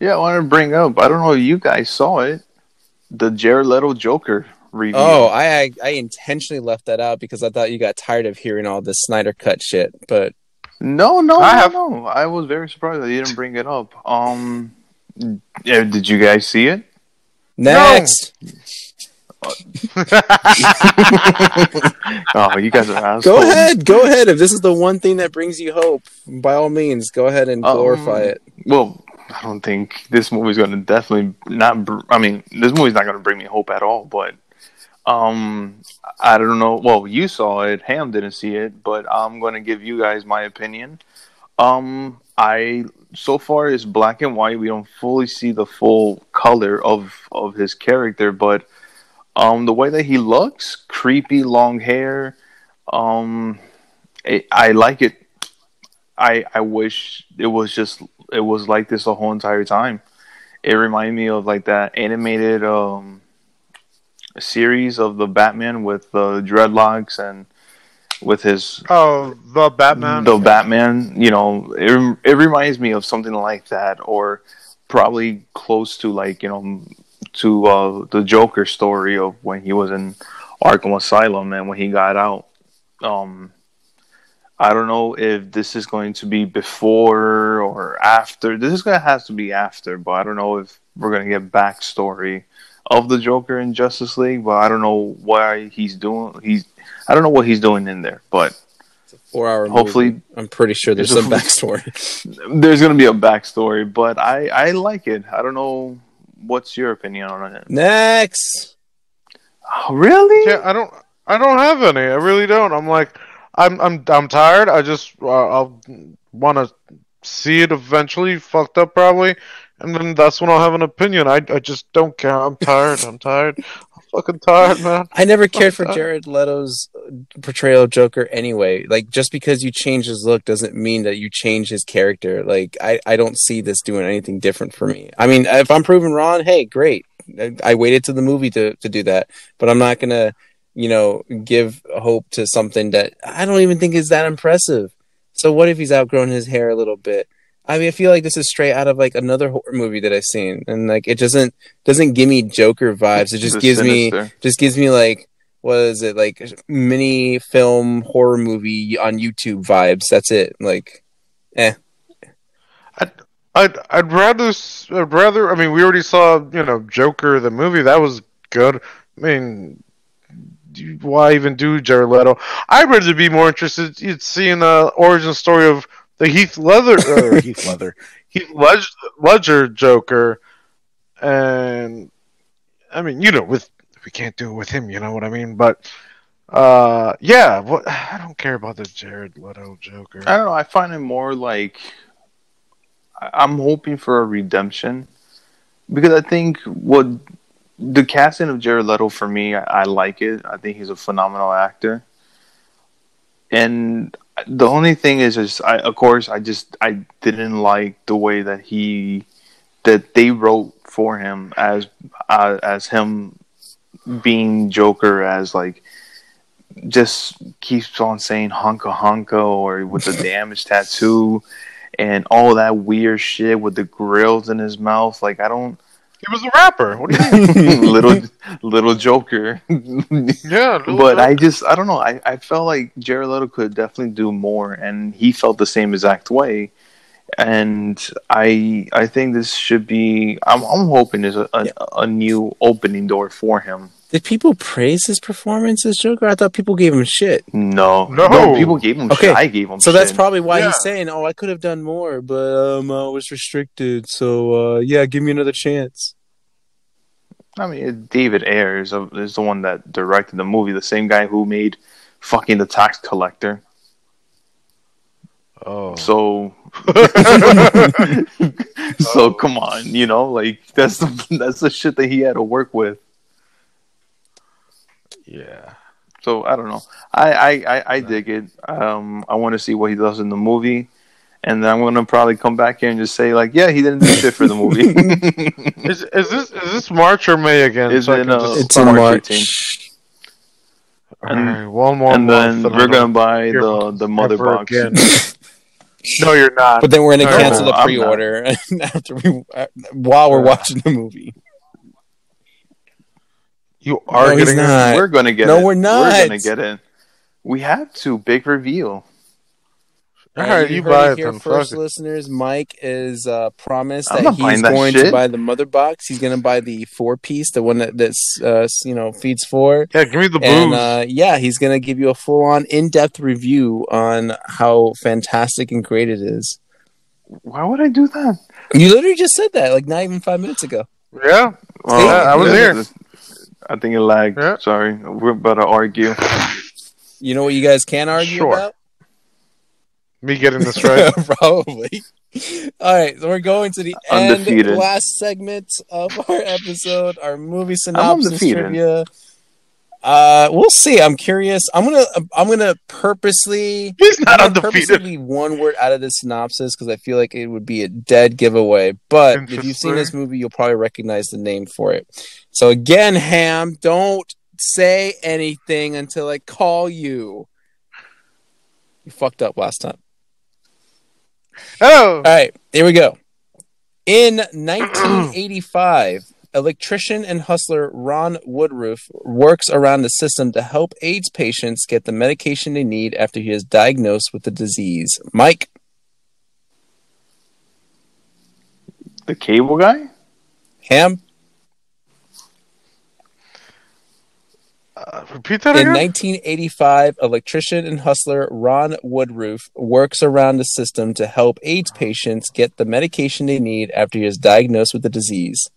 Yeah, I want to bring up. I don't know if you guys saw it. The Jared Leto Joker review. Oh, I, I I intentionally left that out because I thought you got tired of hearing all this Snyder cut shit. But no, no, I no, have- no. I was very surprised that you didn't bring it up. Um, yeah, did you guys see it? next, Oh, you guys are assholes. go ahead, go ahead. If this is the one thing that brings you hope, by all means, go ahead and Um, glorify it. Well, I don't think this movie's going to definitely not. Br- I mean, this movie's not going to bring me hope at all. But um, I don't know. Well, you saw it. Ham didn't see it, but I'm going to give you guys my opinion. Um, I so far it's black and white. We don't fully see the full color of of his character, but um, the way that he looks, creepy, long hair. Um, it, I like it. I I wish it was just it was like this the whole entire time. It reminded me of like that animated um series of the Batman with the dreadlocks and with his oh, the Batman. the Batman. You know, it it reminds me of something like that, or probably close to like you know to uh, the Joker story of when he was in Arkham Asylum and when he got out. Um, I don't know if this is going to be before or after. This is gonna have to be after, but I don't know if we're gonna get backstory of the Joker in Justice League. But I don't know why he's doing. He's I don't know what he's doing in there, but Four hour. hopefully I'm pretty sure there's It's some a- backstory. there's gonna be a backstory. But I I like it. I don't know. What's your opinion on it? Next, Oh, really? Yeah, I don't. I don't have any. I really don't. I'm like, I'm. I'm. I'm tired. I just. Uh, I'll want to see it eventually. Fucked up probably, and then that's when I'll have an opinion. I. I just don't care. I'm tired. I'm tired. I'm fucking tired, man. I never cared for Uh, Jared Leto's portrayal of Joker anyway. Like, just because you change his look doesn't mean that you change his character. Like, I, I don't see this doing anything different for me. I mean, if I'm proven wrong, hey, great. I, I waited to the movie to, to do that, but I'm not gonna, you know, give hope to something that I don't even think is that impressive. So what if he's outgrown his hair a little bit? I mean, I feel like this is straight out of like another horror movie that I've seen, and like it doesn't doesn't give me Joker vibes. It just gives me just gives me like what is it like mini film horror movie on YouTube vibes. That's it. Like, eh. I'd. I'd rather. I'd rather. I mean, we already saw. You know, Joker the movie. That was good. I mean. Why even do Jared Leto? I'd rather be more interested in seeing the origin story of the Heath Leather, or Heath Leather, Heath Ledger, Ledger Joker, and I mean, you know, with we can't do it with him, you know what I mean? But uh, yeah, what I don't care about the Jared Leto Joker. I don't know. I find it more like I- I'm hoping for a redemption because I think what the casting of Jared Leto for me, I, I like it. I think he's a phenomenal actor, and the only thing is, is I, of course, I just I didn't like the way that he that they wrote for him as uh, as him being Joker as like just keeps on saying honka honka or with the damage tattoo and all that weird shit with the grills in his mouth. Like I don't He was a rapper. What do you mean? little little Joker. yeah, Lil but I just I don't know. I, I felt like Jared Leto could definitely do more, and he felt the same exact way. And I I think this should be. I'm I'm hoping there's a, a, a new opening door for him. Did people praise his performance as Joker? I thought people gave him shit. No, No. people gave him. Okay, shit. I gave him. So shit. that's probably why Yeah. he's saying, "Oh, I could have done more, but um, I was restricted. So uh, yeah, give me another chance." I mean, David Ayers uh, is the one that directed the movie. The same guy who made fucking the tax collector. Oh. So, so come on, you know, like that's the that's the shit that he had to work with. Yeah. So I don't know. I I, I, I dig it. Um, I want to see what he does in the movie, and then I'm gonna probably come back here and just say like, yeah, he didn't do shit for the movie. Is, is this is this March or May again? It's I in, can uh, just- It's in March March. 18th. All right, one more and then month, we're gonna buy the the you mother box. again. no, you're not. But then we're gonna No, cancel the pre-order after we uh, while we're watching the movie. You are No, he's getting not. We're gonna get it. No, it. we're not. We're gonna get it. We have to big reveal. All right, you, heard buy it it here then. first, Fuck listeners. Mike is uh, promised I'm that he's that going to buy the mother box. He's going to buy the four piece, the one that that's uh, you know feeds four. Yeah, give me the booze. And uh, yeah, he's going to give you a full on in depth review on how fantastic and great it is. Why would I do that? You literally just said that like not even five minutes ago. yeah, Well, I was here. I think it lagged. Yeah. Sorry, we're about to argue. You know what you guys can argue Sure. about? me getting this right. Probably. All right, so we're going to the end, Undefeated. last segment of our episode, our movie synopsis trivia. Uh, we'll see. I'm curious. I'm gonna I'm gonna purposely He's not I'm undefeated. purposely one word out of the synopsis because I feel like it would be a dead giveaway. But if you've seen this movie, you'll probably recognize the name for it. So again, Ham, don't say anything until I call you. You fucked up last time. Oh, All right, here we go. In 1985, electrician and hustler Ron Woodroof works around the system to help AIDS patients get the medication they need after he is diagnosed with the disease. Mike, The cable guy? Ham, uh, repeat that in again. 1985, electrician and hustler Ron Woodroof works around the system to help AIDS patients get the medication they need after he is diagnosed with the disease.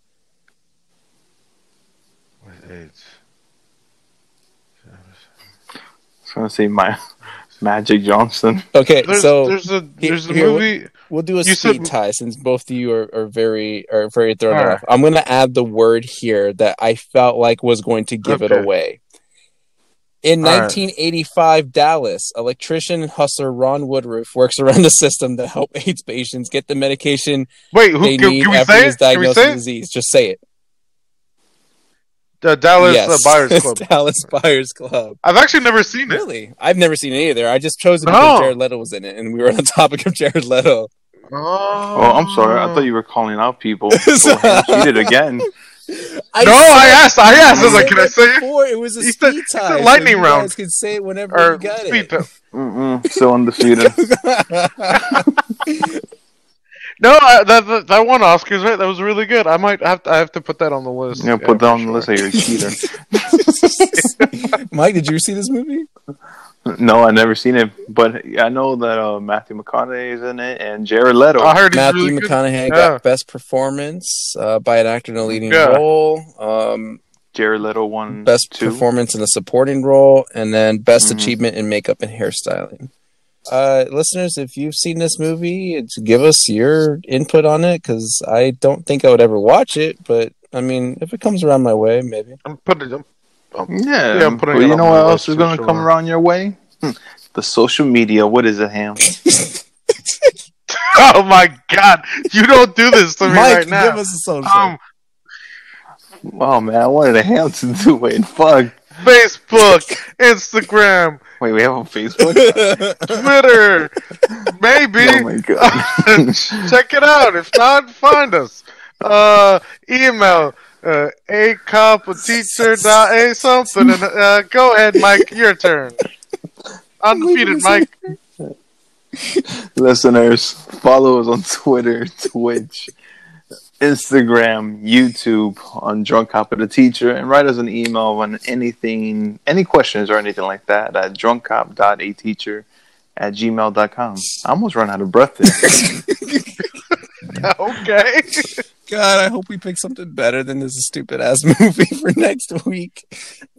AIDS. I was gonna say my Magic Johnson. Okay, There's, so there's a there's a here, what- movie. We'll do a You speed said- tie since both of you are, are very are very thrown All right. off. I'm gonna add the word here that I felt like was going to give it away. In All right. 1985 Dallas, electrician and hustler Ron Woodroof works around the system to help AIDS patients get the medication Wait, who they can, need can after say he is it? Can we diagnosed with disease. Just say it. The Dallas yes, uh, Buyers Club. Dallas Buyers Club. I've actually never seen it. Really, I've never seen it either. I just chose it because Jared Leto was in it, and we were on the topic of Jared Leto. Oh, Oh, I'm sorry. I thought you were calling out people. So cheated again. I No, I asked. I asked. I was like, can I say it? before. It was a He speed he said tie. so lightning you round. guys can say it whenever Or you got speed it. test. Mm-mm, still undefeated. No, I, that, that that won Oscars, right? That was really good. I might have to. I have to put that on the list. Yeah, put that for on the list that you're a cheater. Mike, did you see this movie? no, I never seen it, but I know that uh, Matthew McConaughey is in it and Jared Leto. I heard he's Matthew really good. McConaughey Yeah. got best performance uh, by an actor in a leading Yeah. role, um, Jared Leto won best two. performance in a supporting role, and then best Mhm. achievement in makeup and hairstyling. Uh, listeners, if you've seen this movie, it's, give us your input on it because I don't think I would ever watch it. But I mean, if it comes around my way, maybe. I'm putting. I'm, Yeah, Yeah, I'm putting but it you know what else is going to sure. come around your way? Hmm. The social media. What is it, Ham? oh my god! You don't do this to me Mike, right now. give us a social. um, Oh man, I wanted a Ham to do it. Fuck. Facebook, Instagram, Wait, we have a Facebook. Twitter, maybe. oh my god. Check it out. If not, find us. uh, email uh, a cop teacher dot a something and uh, go ahead mike your turn undefeated mike Listeners, follow us on Twitter, Twitch, Instagram, YouTube on Drunk Cop of the Teacher, and write us an email on anything, any questions or anything like that at drunkcop.ateacher at gmail.com. I almost run out of breath there. okay God, I hope we pick something better than this stupid ass movie for next week.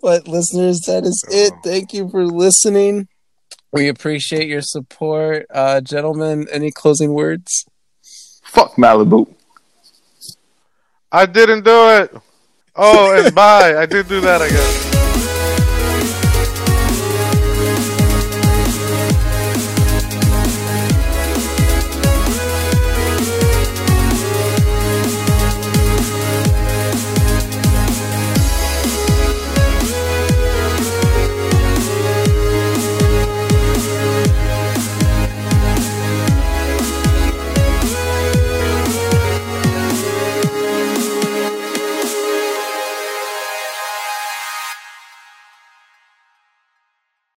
But listeners, that is it. Thank you for listening. We appreciate your support. Uh gentlemen, any closing words? Fuck Malibu. I didn't do it. Oh and bye. I did do that i guess